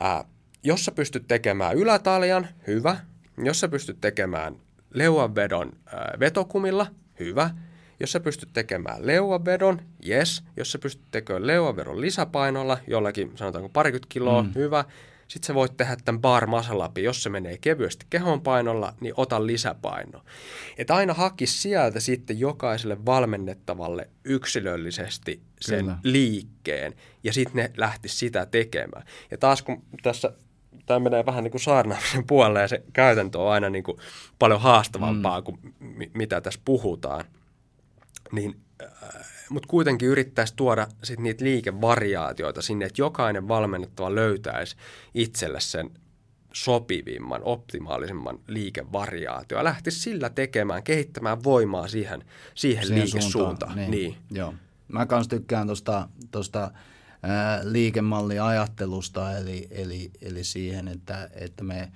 Ää, jos sä pystyt tekemään ylätaljan, hyvä. Jos sä pystyt tekemään leuanvedon äh, vetokumilla, hyvä. Jos sä pystyt tekemään leuanvedon, yes. Jos sä pystyt tekemään leuanvedon lisäpainolla, jollakin sanotaanko parikymmentä kiloa, mm. hyvä. Sitten sä voit tehdä tämän bar läpi, jos se menee kevyesti kehonpainolla, niin ota lisäpaino. Et aina hakisi sieltä sitten jokaiselle valmennettavalle yksilöllisesti sen Kyllä. liikkeen, ja sitten ne lähtisi sitä tekemään. Ja taas kun tässä tämä menee vähän niin kuin saarnaamisen puolelle ja se käytäntö on aina niin kuin paljon haastavampaa mm. kuin mitä tässä puhutaan. Niin äh, mutta kuitenkin yrittäisi tuoda sit niitä liikevariaatioita sinne, että jokainen valmennettava löytäisi itselle sen sopivimman, optimaalisemman liikevariaatio ja lähtisi sillä tekemään, kehittämään voimaa siihen, siihen, siihen liikesuuntaan. Niin. niin. Joo. Mä kans tykkään tuosta tosta, liikemalliajattelusta, eli, eli, eli siihen, että, että me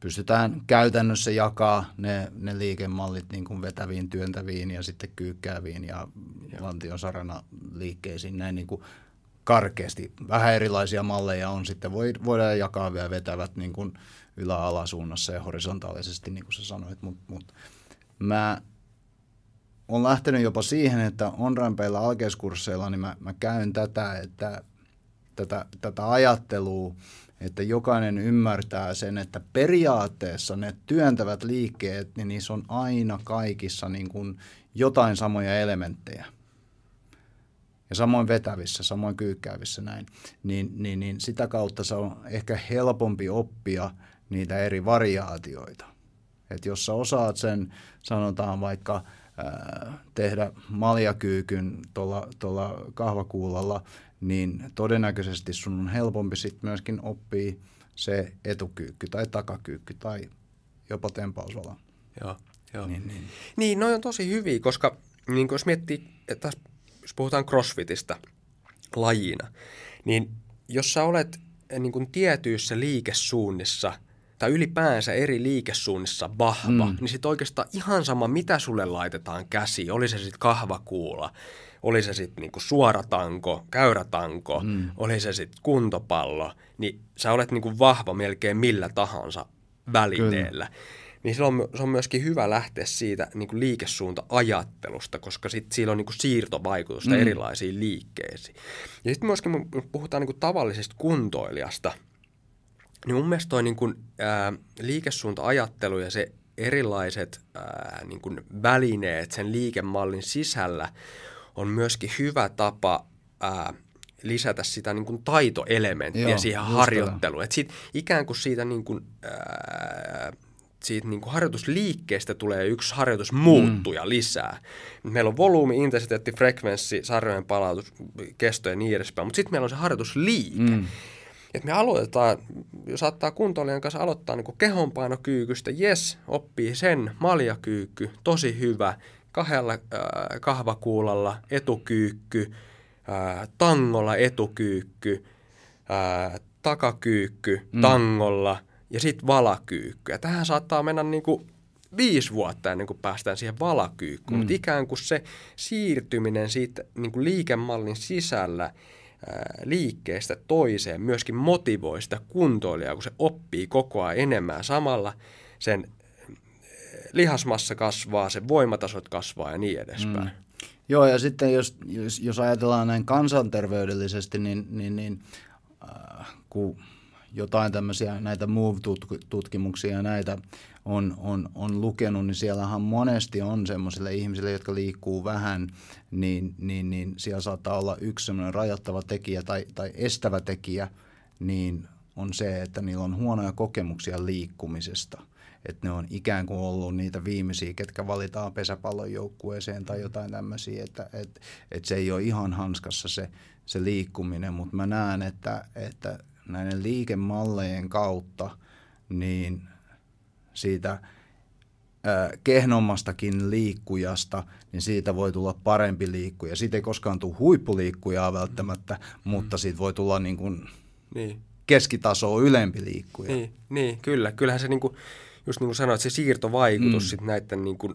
pystytään käytännössä jakaa ne, ne liikemallit niin kuin vetäviin, työntäviin ja sitten kyykkääviin ja lantiosarana liikkeisiin näin niin kuin karkeasti. Vähän erilaisia malleja on sitten, voidaan jakaa vielä vetävät niin kuin ylä-alasuunnassa ja horisontaalisesti, niin kuin sä sanoit, mutta mut mä on lähtenyt jopa siihen, että on-rampeilla alkeiskursseilla niin mä, mä käyn tätä, että tätä, tätä ajattelua, että jokainen ymmärtää sen, että periaatteessa ne työntävät liikkeet, niin niissä on aina kaikissa niin kuin jotain samoja elementtejä. Ja samoin vetävissä, samoin kyykkäävissä näin. Niin, niin, niin sitä kautta se on ehkä helpompi oppia niitä eri variaatioita. Että jos sä osaat sen, sanotaan vaikka tehdä maljakyykyn tuolla kahvakuulalla – niin todennäköisesti sun on helpompi sitten myöskin oppia se etukyykky tai takakyykky tai jopa tempausvala. Joo, joo. Niin, niin. niin noi on tosi hyviä, koska niin jos miettii, että jos puhutaan crossfitista lajina, niin jos sä olet eh, niin kuin tietyissä liikesuunnissa tai ylipäänsä eri liikesuunnissa vahva, mm. niin sitten oikeastaan ihan sama, mitä sulle laitetaan käsi, oli se sitten kahvakuula, oli se sitten niinku suoratanko, käyrätanko, mm. oli se sitten kuntopallo, niin sä olet niinku vahva melkein millä tahansa välineellä. Kyllä. Niin silloin se on myöskin hyvä lähteä siitä niinku liikesuunta-ajattelusta, koska sit sillä on niinku siirtovaikutusta mm. erilaisiin liikkeisiin. Ja sitten myöskin kun puhutaan niinku tavallisesta kuntoilijasta, niin mun mielestä toi niinku, ää, liikesuunta-ajattelu ja se erilaiset ää, niin kuin välineet sen liikemallin sisällä on myöskin hyvä tapa ää, lisätä sitä niin kuin taitoelementtiä Joo, siihen harjoitteluun. Et siitä, ikään kuin siitä, niin kuin, ää, siitä niin kuin harjoitusliikkeestä tulee yksi harjoitusmuuttuja mm. lisää. Meillä on volyymi, intensiteetti, frekvenssi, sarjojen palautus, kesto ja niin edespäin, mutta sitten meillä on se harjoitusliike. Mm. Et me aloitetaan, saattaa kuntoilijan kanssa aloittaa niin kehonpainokyykystä, jes, oppii sen, maljakyykky, tosi hyvä – kahdella äh, kahvakuulalla etukyykky, äh, tangolla etukyykky, äh, takakyykky, mm. tangolla ja sitten valakyykky. Ja tähän saattaa mennä niin kuin viisi vuotta ennen kuin päästään siihen valakyykkyyn, mm. mutta ikään kuin se siirtyminen siitä niin kuin liikemallin sisällä liikkeestä toiseen myöskin motivoi sitä kuntoilijaa, kun se oppii koko ajan enemmän. Samalla sen lihasmassa kasvaa, se voimatasot kasvaa ja niin edespäin. Mm. Joo, ja sitten jos, jos, jos ajatellaan näin kansanterveydellisesti, niin, niin, niin äh, kun jotain tämmöisiä näitä MOVE-tutkimuksia ja näitä on, on, on lukenut, niin siellähän monesti on semmoisille ihmisille, jotka liikkuu vähän, niin, niin, niin siellä saattaa olla yksi semmoinen rajoittava tekijä tai, tai estävä tekijä, niin on se, että niillä on huonoja kokemuksia liikkumisesta – että ne on ikään kuin ollut niitä viimeisiä, ketkä valitaan pesäpallon joukkueeseen tai jotain tämmöisiä, että et, et se ei ole ihan hanskassa se, se liikkuminen, mutta mä näen, että, että näiden liikemallejen kautta niin siitä kehnommastakin liikkujasta, niin siitä voi tulla parempi liikkuja. Siitä ei koskaan tule huippuliikkujaa välttämättä, mutta mm. siitä voi tulla niin kuin niin. keskitasoa ylempi liikkuja. Niin, niin, kyllä. Kyllähän se niin kuin, just niin kuin sanoit, se siirtovaikutus mm. sit näiden niin kuin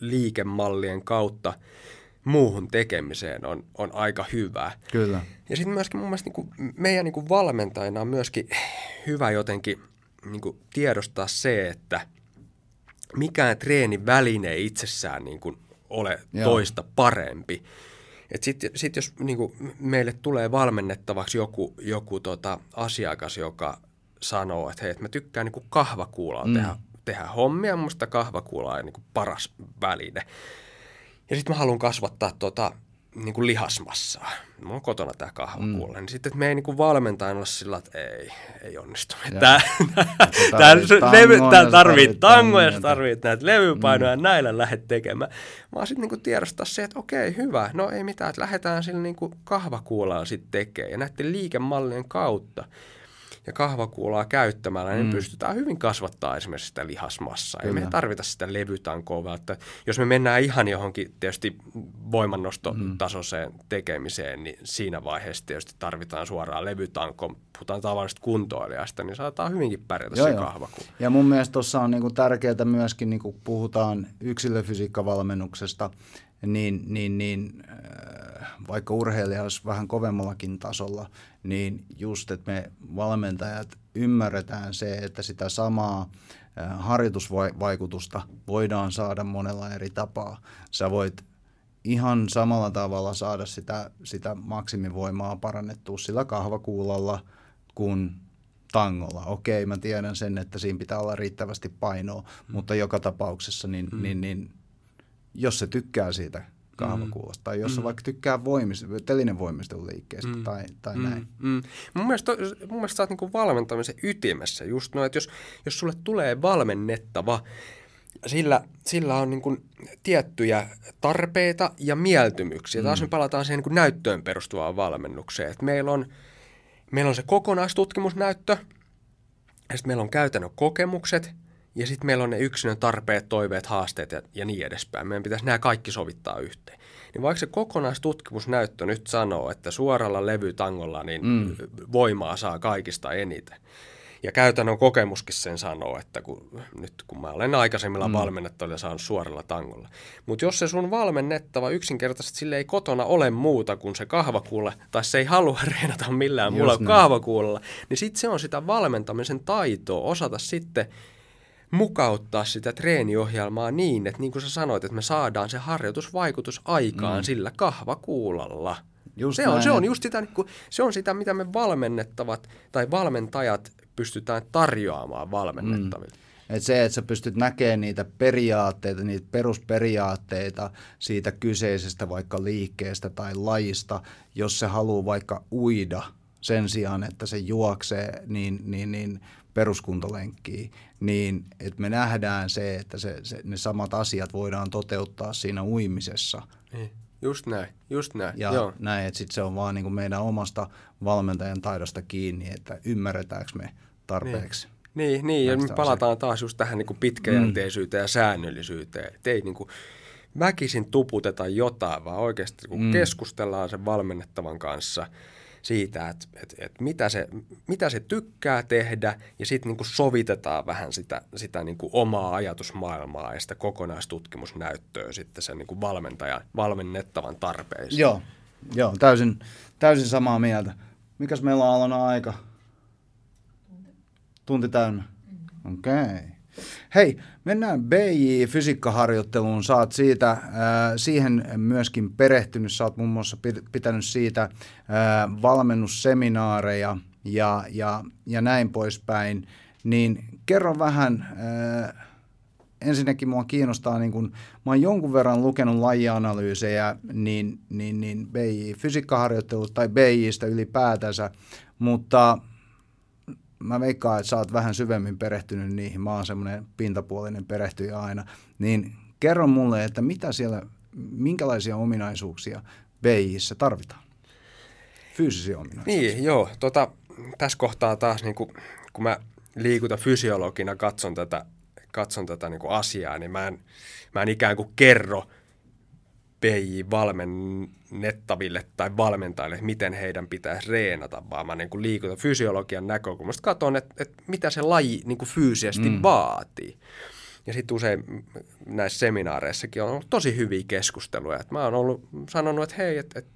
liikemallien kautta muuhun tekemiseen on, on aika hyvä. Kyllä. Ja sitten myöskin mun mielestä niin kuin meidän niin kuin valmentajina on myöskin hyvä jotenkin niin kuin tiedostaa se, että mikään treeniväline ei itsessään niin kuin ole Joo. toista parempi. Sitten sit jos niin kuin meille tulee valmennettavaksi joku, joku tota, asiakas, joka sanoo, että hei, että mä tykkään niin kuin kahvakuulalla mm. tehdä tehdä hommia. Musta kahvakuula on niin paras väline. Ja sitten mä haluan kasvattaa tota, niin kuin lihasmassaa. Mulla on kotona tämä kahvakuulla. Mm. Niin sitten, että me ei niin kuin valmentajan olla sillä, että ei, ei onnistu. Tämä, tarvii tangoja, ja tarvii näitä levypainoja, mm. näillä lähdet tekemään. Vaan sitten niin tiedostaa se, että okei, hyvä, no ei mitään, että lähdetään sillä niin kuin kahvakuulalla sitten tekemään. Ja näiden liikemallien kautta ja kahvakuulaa käyttämällä, niin mm. pystytään hyvin kasvattaa esimerkiksi sitä lihasmassaa. Kyllä. Ei me tarvita sitä levytankoa välttämättä. Jos me mennään ihan johonkin tietysti voimannostotasoiseen mm. tekemiseen, niin siinä vaiheessa tietysti tarvitaan suoraan levytanko. Puhutaan tavallisesta kuntoilijasta, niin saattaa hyvinkin pärjätä joo, se kahvakuula. Ja mun mielestä tuossa on niinku tärkeää myöskin, niin kun puhutaan yksilöfysiikkavalmennuksesta, niin, niin, niin äh, vaikka urheilija olisi vähän kovemmallakin tasolla, niin just, että me valmentajat ymmärretään se, että sitä samaa harjoitusvaikutusta voidaan saada monella eri tapaa. Sä voit ihan samalla tavalla saada sitä, sitä maksimivoimaa parannettua sillä kahvakuulalla kuin tangolla. Okei, mä tiedän sen, että siinä pitää olla riittävästi painoa, mm. mutta joka tapauksessa niin, mm. niin, niin jos se tykkää siitä kahvakuulosta, mm. tai jos mm. vaikka tykkää voimista, liikkeestä mm. tai, tai mm. näin. Mm. Mun, mielestä, mun mielestä sä oot niin valmentamisen ytimessä just no, että jos, jos sulle tulee valmennettava, sillä, sillä on niin kuin tiettyjä tarpeita ja mieltymyksiä. Mm. Taas me palataan siihen niin kuin näyttöön perustuvaan valmennukseen. Et meillä, on, meillä on se kokonaistutkimusnäyttö, ja sitten meillä on käytännön kokemukset – ja sitten meillä on ne yksilön tarpeet, toiveet, haasteet ja, ja niin edespäin. Meidän pitäisi nämä kaikki sovittaa yhteen. Niin vaikka se kokonaistutkimusnäyttö nyt sanoo, että suoralla levytangolla niin mm. voimaa saa kaikista eniten. Ja käytännön kokemuskin sen sanoo, että kun, nyt kun mä olen aikaisemmilla mm. valmennettavilla saanut suoralla tangolla. Mutta jos se sun valmennettava yksinkertaisesti sille ei kotona ole muuta kuin se kahvakuulla, tai se ei halua reenata millään muulla kahvakuulla, niin sitten se on sitä valmentamisen taitoa osata sitten – mukauttaa sitä treeniohjelmaa niin, että niin kuin sä sanoit, että me saadaan se harjoitusvaikutus aikaan mm. sillä kahvakuulalla. Just se, on, se, on just sitä, niin se on sitä, mitä me valmennettavat tai valmentajat pystytään tarjoamaan valmennettaville. Mm. Et se, että sä pystyt näkemään niitä periaatteita, niitä perusperiaatteita siitä kyseisestä vaikka liikkeestä tai lajista, jos se haluaa vaikka uida sen sijaan, että se juoksee, niin, niin, niin peruskuntolenkkiä, niin että me nähdään se, että se, se, ne samat asiat voidaan toteuttaa siinä uimisessa. Niin. Just näin, just näin. Ja Joo. näin, että sitten se on vaan niin kuin meidän omasta valmentajan taidosta kiinni, että ymmärretäänkö me tarpeeksi. Niin. Niin, niin ja me palataan taas just tähän niin kuin pitkäjänteisyyteen mm. ja säännöllisyyteen. Että ei niin kuin väkisin tuputeta jotain, vaan oikeasti kun mm. keskustellaan sen valmennettavan kanssa – siitä, että, että, että mitä, se, mitä se tykkää tehdä ja sitten niin sovitetaan vähän sitä, sitä niin kuin omaa ajatusmaailmaa ja sitä kokonaistutkimusnäyttöä sitten sen niin kuin valmentajan, valmennettavan tarpeisiin. Joo, joo täysin, täysin samaa mieltä. Mikäs meillä on aika? Tunti täynnä. Okei. Okay. Hei, mennään BJ-fysiikkaharjoitteluun. Saat siitä, äh, siihen myöskin perehtynyt. Saat muun muassa pitänyt siitä äh, valmennusseminaareja ja, ja, ja näin poispäin. Niin kerro vähän, äh, ensinnäkin mua kiinnostaa, niin kun, mä oon jonkun verran lukenut lajianalyysejä, niin, niin, niin BJ-fysiikkaharjoittelut tai BJistä ylipäätänsä, mutta – mä veikkaan, että sä oot vähän syvemmin perehtynyt niihin, mä oon semmoinen pintapuolinen perehtyjä aina, niin kerro mulle, että mitä siellä, minkälaisia ominaisuuksia BIissä tarvitaan? Fyysisiä ominaisuuksia. Niin, joo. Tota, tässä kohtaa taas, niin kun, kun mä liikuta fysiologina katson tätä, katson tätä niin asiaa, niin mä en, mä en ikään kuin kerro – PJ-valmennettaville tai valmentajille, miten heidän pitäisi reenata, vaan mä niin kuin liikunta fysiologian näkökulmasta katson, että, että mitä se laji niin kuin fyysisesti mm. vaatii. Ja sitten usein näissä seminaareissakin on ollut tosi hyviä keskusteluja. Et mä oon ollut sanonut, että hei, että et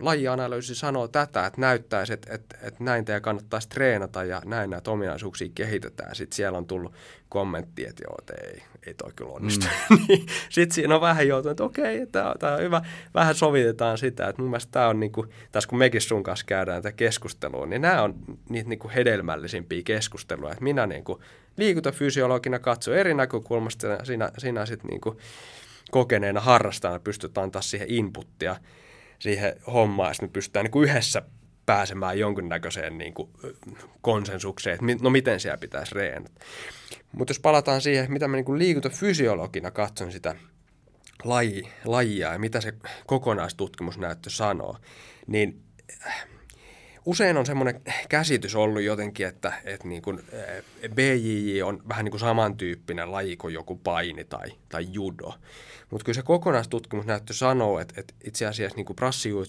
lajianalyysi sanoo tätä, että näyttäisi, että, että, että näin teidän kannattaisi treenata ja näin näitä ominaisuuksia kehitetään. Sitten siellä on tullut kommentti, että joo, että ei, ei toi kyllä onnistu. Mm. Niin sitten siinä on vähän joutunut, että okei, okay, tämä on hyvä. Vähän sovitetaan sitä, että mun mielestä tämä on, niin kuin, tässä kun mekin sun kanssa käydään tätä keskustelua, niin nämä on niitä niin kuin hedelmällisimpiä keskusteluja. Että minä niin kuin liikuntafysiologina katson eri näkökulmasta, sinä, sinä sitten niin kuin kokeneena harrastajana pystyt antaa siihen inputtia siihen hommaan, sitten me pystytään niin kuin yhdessä pääsemään jonkinnäköiseen niin kuin konsensukseen, että no miten siellä pitäisi reenata. Mutta jos palataan siihen, mitä mä niin kuin liikuntafysiologina katson sitä laji, lajia ja mitä se kokonaistutkimusnäyttö sanoo, niin äh, usein on semmoinen käsitys ollut jotenkin, että, että niin kuin äh, BJJ on vähän niin kuin samantyyppinen laji kuin joku paini tai, tai judo. Mutta kyllä se kokonaistutkimusnäyttö sanoo, että, että itse asiassa niin kuin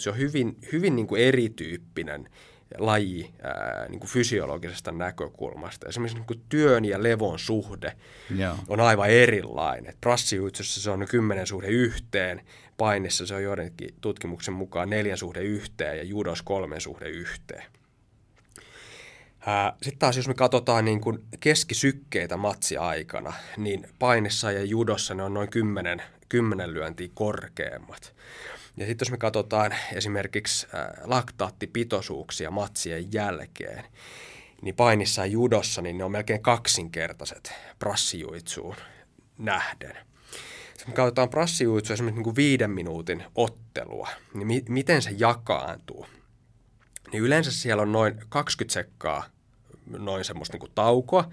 on hyvin, hyvin niin kuin erityyppinen laji ää, niin kuin fysiologisesta näkökulmasta. Esimerkiksi niin kuin työn ja levon suhde Joo. on aivan erilainen. Prassijuitsussa se on 10 suhde yhteen, painissa se on joidenkin tutkimuksen mukaan neljän suhde yhteen ja judos kolmen suhde yhteen. Sitten taas jos me katsotaan niin kuin keskisykkeitä matsi-aikana, niin painissa ja judossa ne on noin 10, 10 lyöntiä korkeammat. Ja sitten jos me katsotaan esimerkiksi äh, laktaattipitoisuuksia matsien jälkeen, niin painissa ja judossa niin ne on melkein kaksinkertaiset prassijuitsuun nähden. Jos me katsotaan prassijuitsua esimerkiksi niin kuin viiden minuutin ottelua, niin mi- miten se jakaantuu? Niin yleensä siellä on noin 20 sekkaa noin semmoista niin kuin taukoa.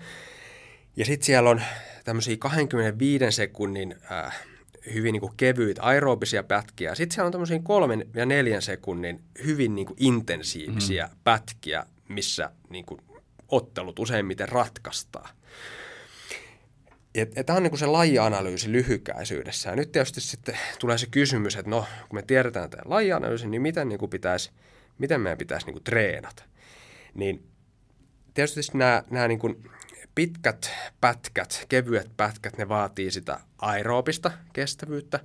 Ja sitten siellä on tämmöisiä 25 sekunnin äh, hyvin niin kuin kevyitä aerobisia pätkiä. Sitten siellä on tämmöisiä kolmen ja neljän sekunnin hyvin niin kuin intensiivisiä mm. pätkiä, missä niin kuin ottelut useimmiten ratkaistaan. Ja, tämä on niin se lajianalyysi lyhykäisyydessä. Ja nyt tietysti sitten tulee se kysymys, että no, kun me tiedetään tämä lajianalyysi, niin miten, niin kuin pitäisi, miten meidän pitäisi niin kuin treenata? Niin tietysti nämä, nämä niin kuin pitkät pätkät, kevyet pätkät, ne vaatii sitä aerobista kestävyyttä.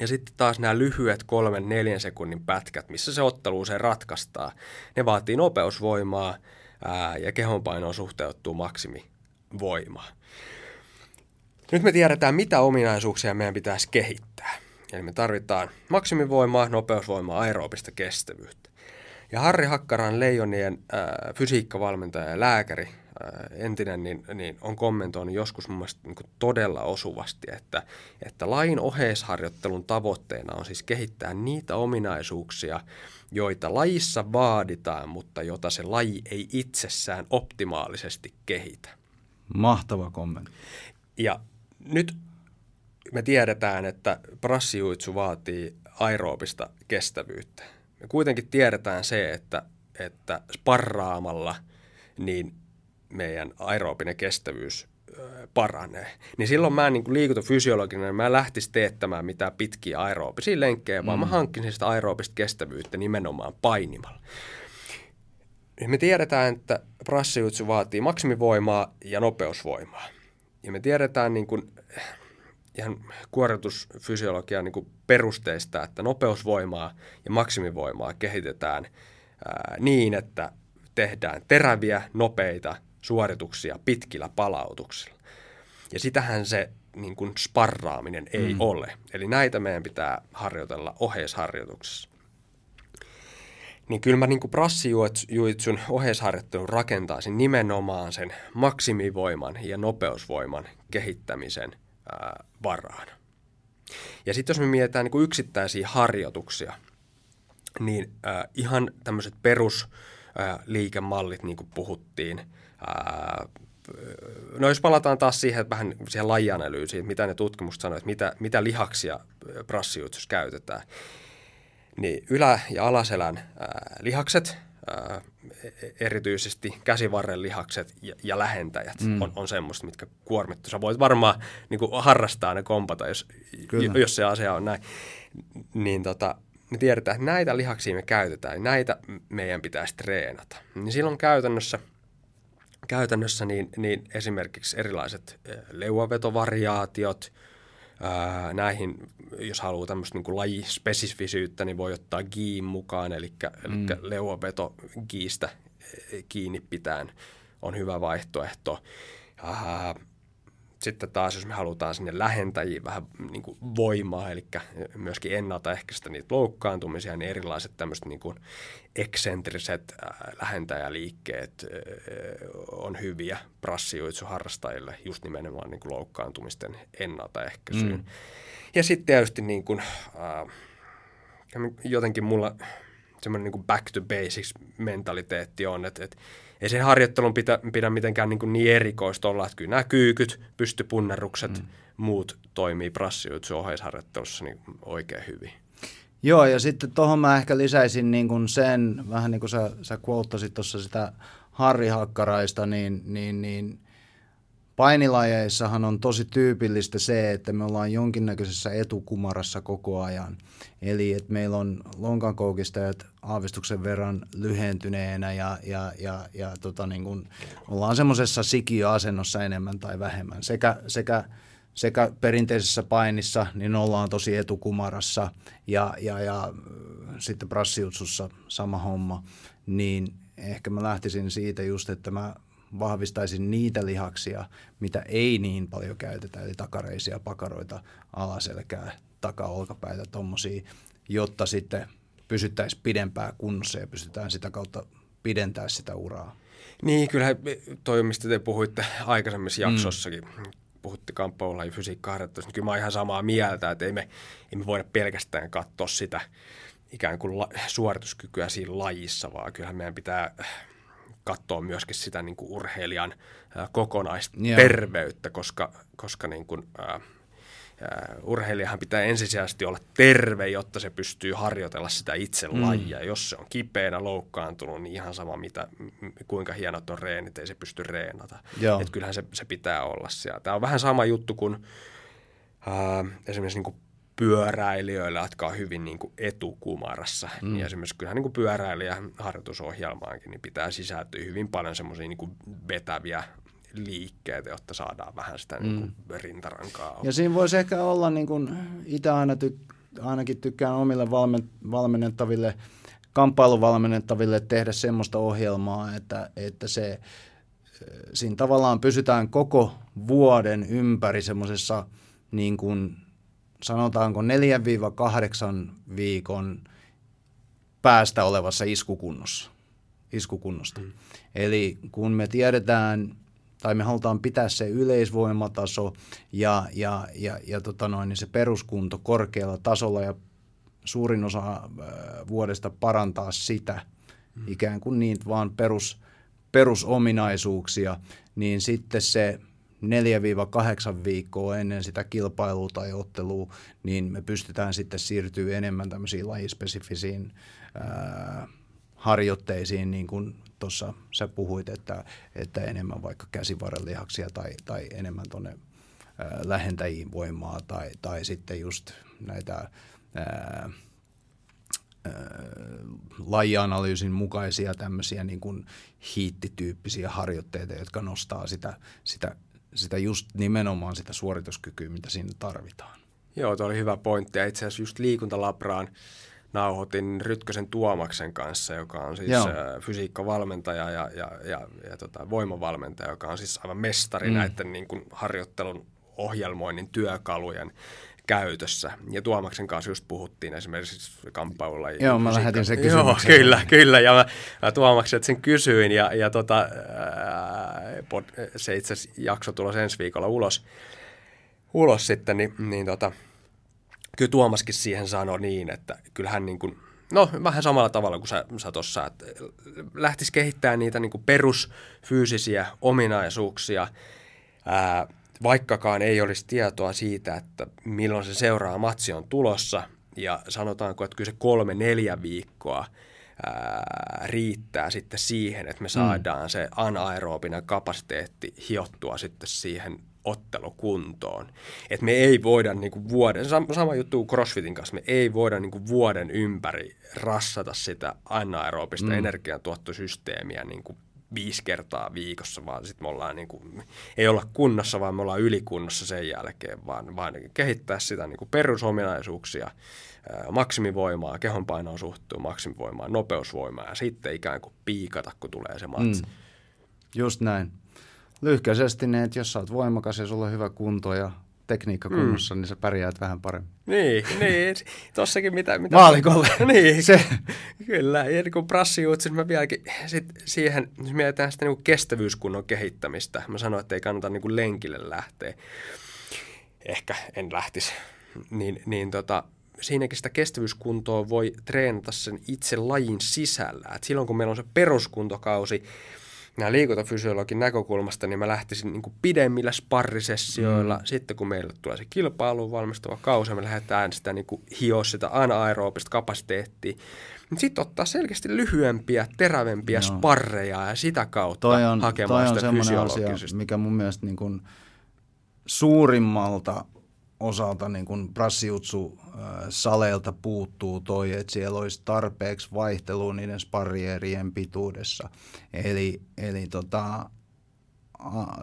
Ja sitten taas nämä lyhyet kolmen, neljän sekunnin pätkät, missä se ottelu se ratkaistaan, ne vaatii nopeusvoimaa ää, ja kehonpainoon suhteuttuu maksimivoimaa. Nyt me tiedetään, mitä ominaisuuksia meidän pitäisi kehittää. Eli me tarvitaan maksimivoimaa, nopeusvoimaa, aerobista kestävyyttä. Ja Harri Hakkaran Leijonien ää, fysiikkavalmentaja ja lääkäri entinen, niin, niin on kommentoinut joskus mun mielestä niin todella osuvasti, että, että lain oheisharjoittelun tavoitteena on siis kehittää niitä ominaisuuksia, joita lajissa vaaditaan, mutta jota se laji ei itsessään optimaalisesti kehitä. Mahtava kommentti. Ja nyt me tiedetään, että prassijuitsu vaatii aerobista kestävyyttä. Me kuitenkin tiedetään se, että, että sparraamalla niin meidän aerobinen kestävyys paranee. Niin silloin mä niin liikuntafysiologinen, mä lähtisin teettämään mitään pitkiä aerobisia lenkkejä, mm. vaan mä mm. hankkisin sitä aerobista kestävyyttä nimenomaan painimalla. Ja me tiedetään, että prassijutsu vaatii maksimivoimaa ja nopeusvoimaa. Ja me tiedetään niin kuin, ihan kuoritusfysiologian niin perusteista, että nopeusvoimaa ja maksimivoimaa kehitetään ää, niin, että tehdään teräviä, nopeita suorituksia pitkillä palautuksilla. Ja sitähän se niin kuin sparraaminen ei mm. ole. Eli näitä meidän pitää harjoitella oheisharjoituksessa. Niin kyllä mä niin kuin prassijuitsun oheisharjoittelun rakentaisin nimenomaan sen maksimivoiman ja nopeusvoiman kehittämisen ää, varaan. Ja sitten jos me mietitään niin kuin yksittäisiä harjoituksia, niin ää, ihan tämmöiset perusliikemallit, niin kuin puhuttiin – no jos palataan taas siihen että vähän siihen lajianalyysiin, mitä ne tutkimukset sanoo, että mitä, mitä lihaksia prassijuitsussa käytetään, niin ylä- ja alaselän ää, lihakset, ää, erityisesti käsivarren lihakset ja, ja lähentäjät mm. on, on semmoista, mitkä kuormittu. Sä voit varmaan niin kuin harrastaa ne kompata, jos, jos se asia on näin. Niin tota, me tiedetään, että näitä lihaksia me käytetään, ja näitä meidän pitäisi treenata. Niin silloin käytännössä – käytännössä niin, niin esimerkiksi erilaiset leuavetovariaatiot, ää, näihin, jos haluaa tämmöistä niin lajispesifisyyttä, niin voi ottaa giin mukaan, eli, mm. eli leuaveto giistä kiinni pitään on hyvä vaihtoehto. Ää, sitten taas, jos me halutaan sinne lähentäjiin vähän niin kuin voimaa, eli myöskin ennaltaehkäistä niitä loukkaantumisia, niin erilaiset tämmöiset niin kuin eksentriset äh, lähentäjäliikkeet äh, on hyviä prassijuitsuharrastajille just nimenomaan niin kuin loukkaantumisten ennaltaehkäisyyn. Mm. ja sitten tietysti niin kuin, äh, jotenkin mulla semmoinen niin back to basics mentaliteetti on, että, että ei sen harjoittelun pitä, pidä mitenkään niin, niin erikoista olla, että kyllä nämä kyykyt, pystypunnerrukset, mm. muut toimii prassijuitsu ohjeisharjoittelussa niin oikein hyvin. Joo, ja sitten tuohon mä ehkä lisäisin niin kuin sen, vähän niin kuin sä, sä quotasit tuossa sitä Harri Hakkaraista, niin, niin, niin painilajeissahan on tosi tyypillistä se, että me ollaan jonkinnäköisessä etukumarassa koko ajan. Eli että meillä on lonkankoukistajat aavistuksen verran lyhentyneenä ja, ja, ja, ja tota niin kuin, ollaan semmoisessa sikiöasennossa enemmän tai vähemmän. Sekä, sekä, sekä perinteisessä painissa, niin ollaan tosi etukumarassa ja, ja, ja sitten prassiutsussa sama homma, niin ehkä mä lähtisin siitä just, että mä vahvistaisin niitä lihaksia, mitä ei niin paljon käytetä, eli takareisia pakaroita, alaselkää, takaolkapäitä, tuommoisia, jotta sitten pysyttäisiin pidempään kunnossa ja pystytään sitä kautta pidentää sitä uraa. Niin, kyllähän toi, mistä te puhuitte aikaisemmissa mm. jaksossakin, mm. puhutti kamppailulajin fysiikkaharjoittelusta, niin kyllä mä oon ihan samaa mieltä, että ei me, ei me voida pelkästään katsoa sitä ikään kuin la, suorituskykyä siinä lajissa, vaan kyllähän meidän pitää katsoa myöskin sitä niin kuin urheilijan kokonaisterveyttä, koska, koska niin kuin, ää, urheilijahan pitää ensisijaisesti olla terve, jotta se pystyy harjoitella sitä itse mm. lajia. Jos se on kipeänä, loukkaantunut, niin ihan sama, mitä, kuinka hienot on reenit, ei se pysty reenata. Että kyllähän se, se pitää olla siellä. Tämä on vähän sama juttu kuin ää, esimerkiksi niin kuin pyöräilijöillä, jotka on hyvin niin kuin etukumarassa. Mm. Ja esimerkiksi kyllähän niin kuin pyöräilijä harjoitusohjelmaankin niin pitää sisältyä hyvin paljon semmoisia niin vetäviä liikkeitä, jotta saadaan vähän sitä niin kuin mm. rintarankaa. Ja siinä voisi ehkä olla, niin kuin itse aina ty- ainakin tykkään omille valmen- valmennettaville, kamppailuvalmennettaville tehdä semmoista ohjelmaa, että, että se, siinä tavallaan pysytään koko vuoden ympäri semmoisessa niin kuin sanotaanko 4-8 viikon päästä olevassa iskukunnossa. iskukunnosta. Mm. Eli kun me tiedetään tai me halutaan pitää se yleisvoimataso ja, ja, ja, ja tota noin, niin se peruskunto korkealla tasolla ja suurin osa äh, vuodesta parantaa sitä, mm. ikään kuin niin vaan perus, perusominaisuuksia, niin sitten se 4-8 viikkoa ennen sitä kilpailua tai ottelua, niin me pystytään sitten siirtyä enemmän tämmöisiin lajispesifisiin ää, harjoitteisiin, niin kuin tuossa sä puhuit, että, että enemmän vaikka käsivarrelihaksia tai, tai enemmän tuonne lähentäjiin voimaa tai, tai sitten just näitä ää, lajianalyysin mukaisia tämmöisiä niin kuin hiittityyppisiä harjoitteita, jotka nostaa sitä, sitä sitä just nimenomaan sitä suorituskykyä, mitä siinä tarvitaan. Joo, tuo oli hyvä pointti. Ja itse asiassa just liikuntalabraan nauhoitin Rytkösen Tuomaksen kanssa, joka on siis Joo. fysiikkavalmentaja ja, ja, ja, ja tota, voimavalmentaja, joka on siis aivan mestari mm. näiden niin kuin, harjoittelun ohjelmoinnin työkalujen käytössä. Ja Tuomaksen kanssa just puhuttiin esimerkiksi kamppailulla. Joo, mä lähetin sen kysymyksen. Joo, kyllä, kyllä. Ja mä, mä Tuomaksen sen kysyin ja, ja tota, ää, se itse jakso tulossa ensi viikolla ulos, ulos sitten, niin, niin tota, kyllä Tuomaskin siihen sanoi niin, että kyllähän niin kuin, no vähän samalla tavalla kuin sä, sä tuossa, että lähtisi kehittämään niitä niin kuin perusfyysisiä ominaisuuksia, ää, vaikkakaan ei olisi tietoa siitä, että milloin se seuraa matsi on tulossa, ja sanotaanko, että kyllä se kolme-neljä viikkoa ää, riittää sitten siihen, että me saadaan mm. se anaerobinen kapasiteetti hiottua sitten siihen ottelukuntoon. Että me ei voida niinku vuoden, sama juttu CrossFitin kanssa, me ei voida niinku vuoden ympäri rassata sitä anaerobista mm. energiantuottosysteemiä niinku viisi kertaa viikossa, vaan sitten me ollaan niin kuin, ei olla kunnossa, vaan me ollaan ylikunnossa sen jälkeen, vaan, vaan kehittää sitä niin kuin perusominaisuuksia, maksimivoimaa, kehonpainoon suhtuu maksimivoimaa, nopeusvoimaa ja sitten ikään kuin piikata, kun tulee se matsi. Mm. Just näin. Lyhkäisesti ne, että jos sä oot voimakas ja sulla on hyvä kunto ja tekniikka kunnossa, mm. niin sä pärjäät vähän paremmin. Niin, niin. Tossakin mitä... mitä Maalikolle. niin, se. kyllä. Ja niin kuin prassijuutsin, mä vieläkin sit siihen, jos mietitään sitä niin kestävyyskunnon kehittämistä, mä sanoin, että ei kannata niin kuin lenkille lähteä. Ehkä en lähtisi niin, niin tota, siinäkin sitä kestävyyskuntoa voi treenata sen itse lajin sisällä. Et silloin kun meillä on se peruskuntokausi, nämä liikuntafysiologin näkökulmasta, niin mä lähtisin niin kuin pidemmillä sparrisessioilla. Mm. Sitten kun meille tulee se kilpailuun valmistava kausi, me lähdetään sitä niin kuin hioa sitä anaerobista kapasiteettia. Sitten ottaa selkeästi lyhyempiä, terävempiä no. sparreja ja sitä kautta toi on, hakemaan toi on sitä asia, mikä mun mielestä niin kuin suurimmalta osalta niin kuin brassiutsu saleilta puuttuu toi, että siellä olisi tarpeeksi vaihtelua niiden sparrierien pituudessa. Eli, eli tota,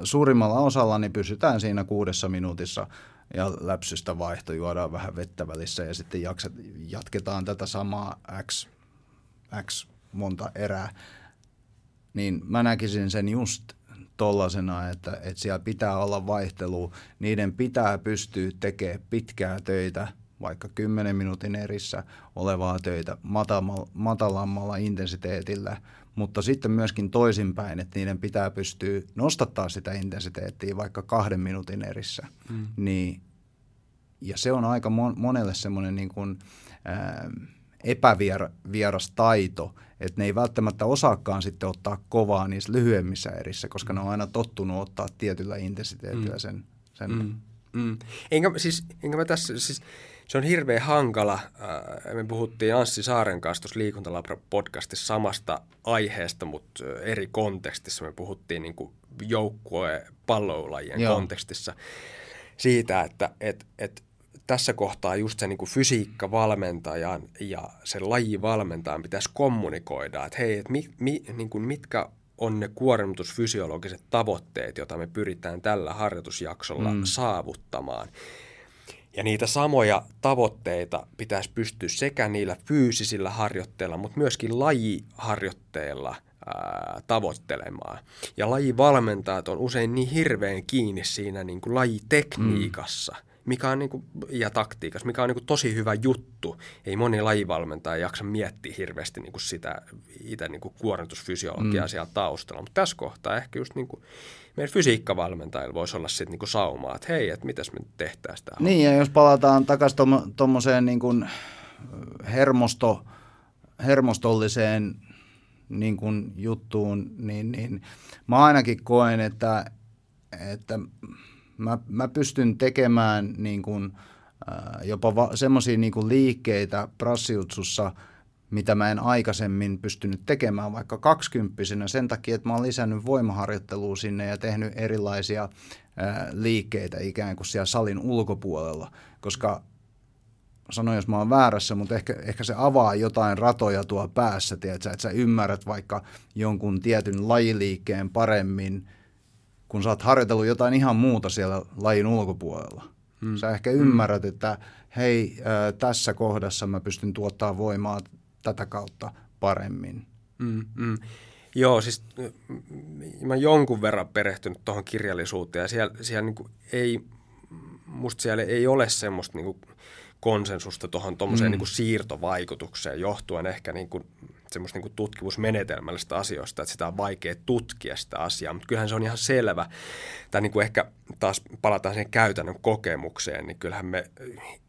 suurimmalla osalla niin pysytään siinä kuudessa minuutissa ja läpsystä vaihto, juodaan vähän vettä välissä ja sitten jaksat, jatketaan tätä samaa X, X monta erää. Niin mä näkisin sen just tollasena, että, että siellä pitää olla vaihtelu. Niiden pitää pystyä tekemään pitkää töitä, vaikka 10 minuutin erissä olevaa töitä matalammalla intensiteetillä, mutta sitten myöskin toisinpäin, että niiden pitää pystyä nostattaa sitä intensiteettiä vaikka kahden minuutin erissä. Mm. Niin, ja se on aika monelle semmoinen niin kuin, ää, epävieras taito, että ne ei välttämättä osaakaan sitten ottaa kovaa niissä lyhyemmissä erissä, koska ne on aina tottunut ottaa tietyllä intensiteetillä mm. sen. sen. Mm. Mm. Enkä, siis, enkä mä tässä, siis, se on hirveän hankala. Äh, me puhuttiin Anssi Saaren kanssa tuossa Liikuntalabra-podcastissa samasta aiheesta, mutta eri kontekstissa. Me puhuttiin niin joukkue palloulajien Joo. kontekstissa siitä, että et, et tässä kohtaa just se niin kuin fysiikkavalmentajan ja sen lajivalmentajan pitäisi kommunikoida, että hei, että mi, mi, niin kuin mitkä on ne kuormitusfysiologiset tavoitteet, joita me pyritään tällä harjoitusjaksolla mm. saavuttamaan. Ja niitä samoja tavoitteita pitäisi pystyä sekä niillä fyysisillä harjoitteilla, mutta myöskin lajiharjoitteilla ää, tavoittelemaan. Ja lajivalmentajat on usein niin hirveän kiinni siinä niin kuin lajitekniikassa, mm mikä on niinku, ja taktiikassa, mikä on niinku tosi hyvä juttu. Ei moni lajivalmentaja jaksa miettiä hirveästi niinku sitä itse niinku kuormitusfysiologiaa mm. siellä taustalla. Mutta tässä kohtaa ehkä just niinku, meidän fysiikkavalmentajilla voisi olla sitten niinku saumaa, että hei, että mitäs me nyt tehtäisiin tämä Niin, ja jos palataan takaisin tuommoiseen niinku hermosto, hermostolliseen niin kuin juttuun, niin, niin mä ainakin koen, että, että mä, mä pystyn tekemään niin kuin, äh, jopa va- semmoisia niin liikkeitä prassiutsussa, mitä mä en aikaisemmin pystynyt tekemään vaikka kaksikymppisenä sen takia, että mä oon lisännyt voimaharjoittelua sinne ja tehnyt erilaisia äh, liikkeitä ikään kuin siellä salin ulkopuolella, koska sanoin, jos mä oon väärässä, mutta ehkä, ehkä se avaa jotain ratoja tuo päässä, tiedätkö, että sä ymmärrät vaikka jonkun tietyn lajiliikkeen paremmin – kun sä oot harjoitellut jotain ihan muuta siellä lajin ulkopuolella. Mm. Sä ehkä ymmärrät, mm. että hei, äh, tässä kohdassa mä pystyn tuottaa voimaa tätä kautta paremmin. Mm, mm. Joo, siis mä jonkun verran perehtynyt tuohon kirjallisuuteen ja siellä, siellä niin ei, musta siellä ei ole semmoista niin konsensusta tuohon tuommoiseen mm. niin siirtovaikutukseen johtuen ehkä niin kuin semmoista niin tutkimusmenetelmällistä asioista, että sitä on vaikea tutkia sitä asiaa, mutta kyllähän se on ihan selvä. Tai niin kuin ehkä taas palataan siihen käytännön kokemukseen, niin kyllähän me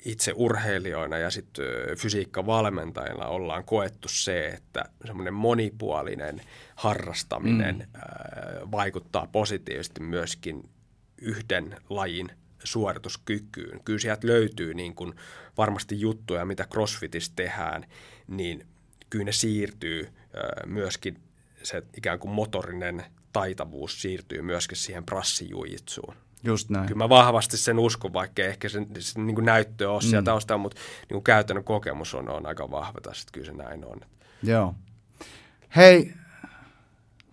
itse urheilijoina ja sitten fysiikkavalmentajilla ollaan koettu se, että semmoinen monipuolinen harrastaminen mm. vaikuttaa positiivisesti myöskin yhden lajin suorituskykyyn. Kyllä sieltä löytyy niin kuin varmasti juttuja, mitä CrossFitissä tehdään, niin kyllä ne siirtyy myöskin se ikään kuin motorinen taitavuus siirtyy myöskin siihen prassijujitsuun. Just näin. Kyllä mä vahvasti sen uskon, vaikka ehkä se, se niin näyttö on mm. taustalla, mutta niin kuin käytännön kokemus on, on aika vahva tässä, että kyllä se näin on. Joo. Hei,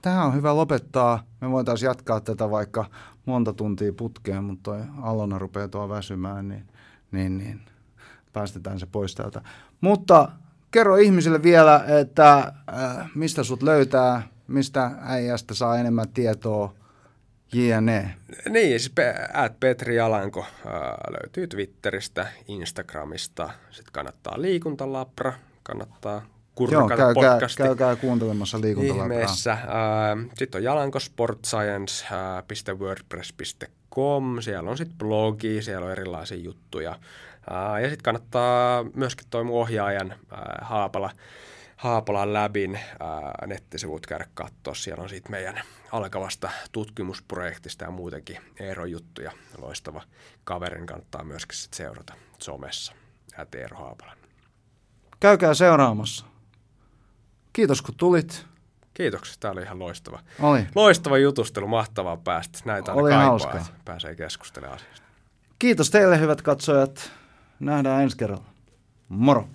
tähän on hyvä lopettaa. Me voitaisiin jatkaa tätä vaikka monta tuntia putkeen, mutta toi Alona rupeaa tuo väsymään, niin, niin, niin päästetään se pois täältä. Mutta kerro ihmisille vielä, että äh, mistä sut löytää, mistä äijästä saa enemmän tietoa, jne. Niin, siis at Petri Alanko äh, löytyy Twitteristä, Instagramista. Sitten kannattaa liikuntalabra, kannattaa kurkata Joo, käykää, podcasti. käykää kuuntelemassa liikuntalabraa. Ihmeessä. Äh, sitten on jalankosportscience.wordpress.com. Siellä on sitten blogi, siellä on erilaisia juttuja ja sitten kannattaa myöskin toi mun ohjaajan Haapala, Haapalan Labin ää, nettisivut käydä katsoa. Siellä on siitä meidän alkavasta tutkimusprojektista ja muutenkin Eero juttuja. Loistava kaverin kannattaa myöskin sit seurata somessa. Ja Eero Haapalan. Käykää seuraamassa. Kiitos kun tulit. Kiitoksia, tämä oli ihan loistava. Oli. Loistava jutustelu, mahtavaa päästä. Näitä aina Oli kaipaa, pääsee keskustelemaan asiasta. Kiitos teille hyvät katsojat. Nähdään ensi kerralla. Moro.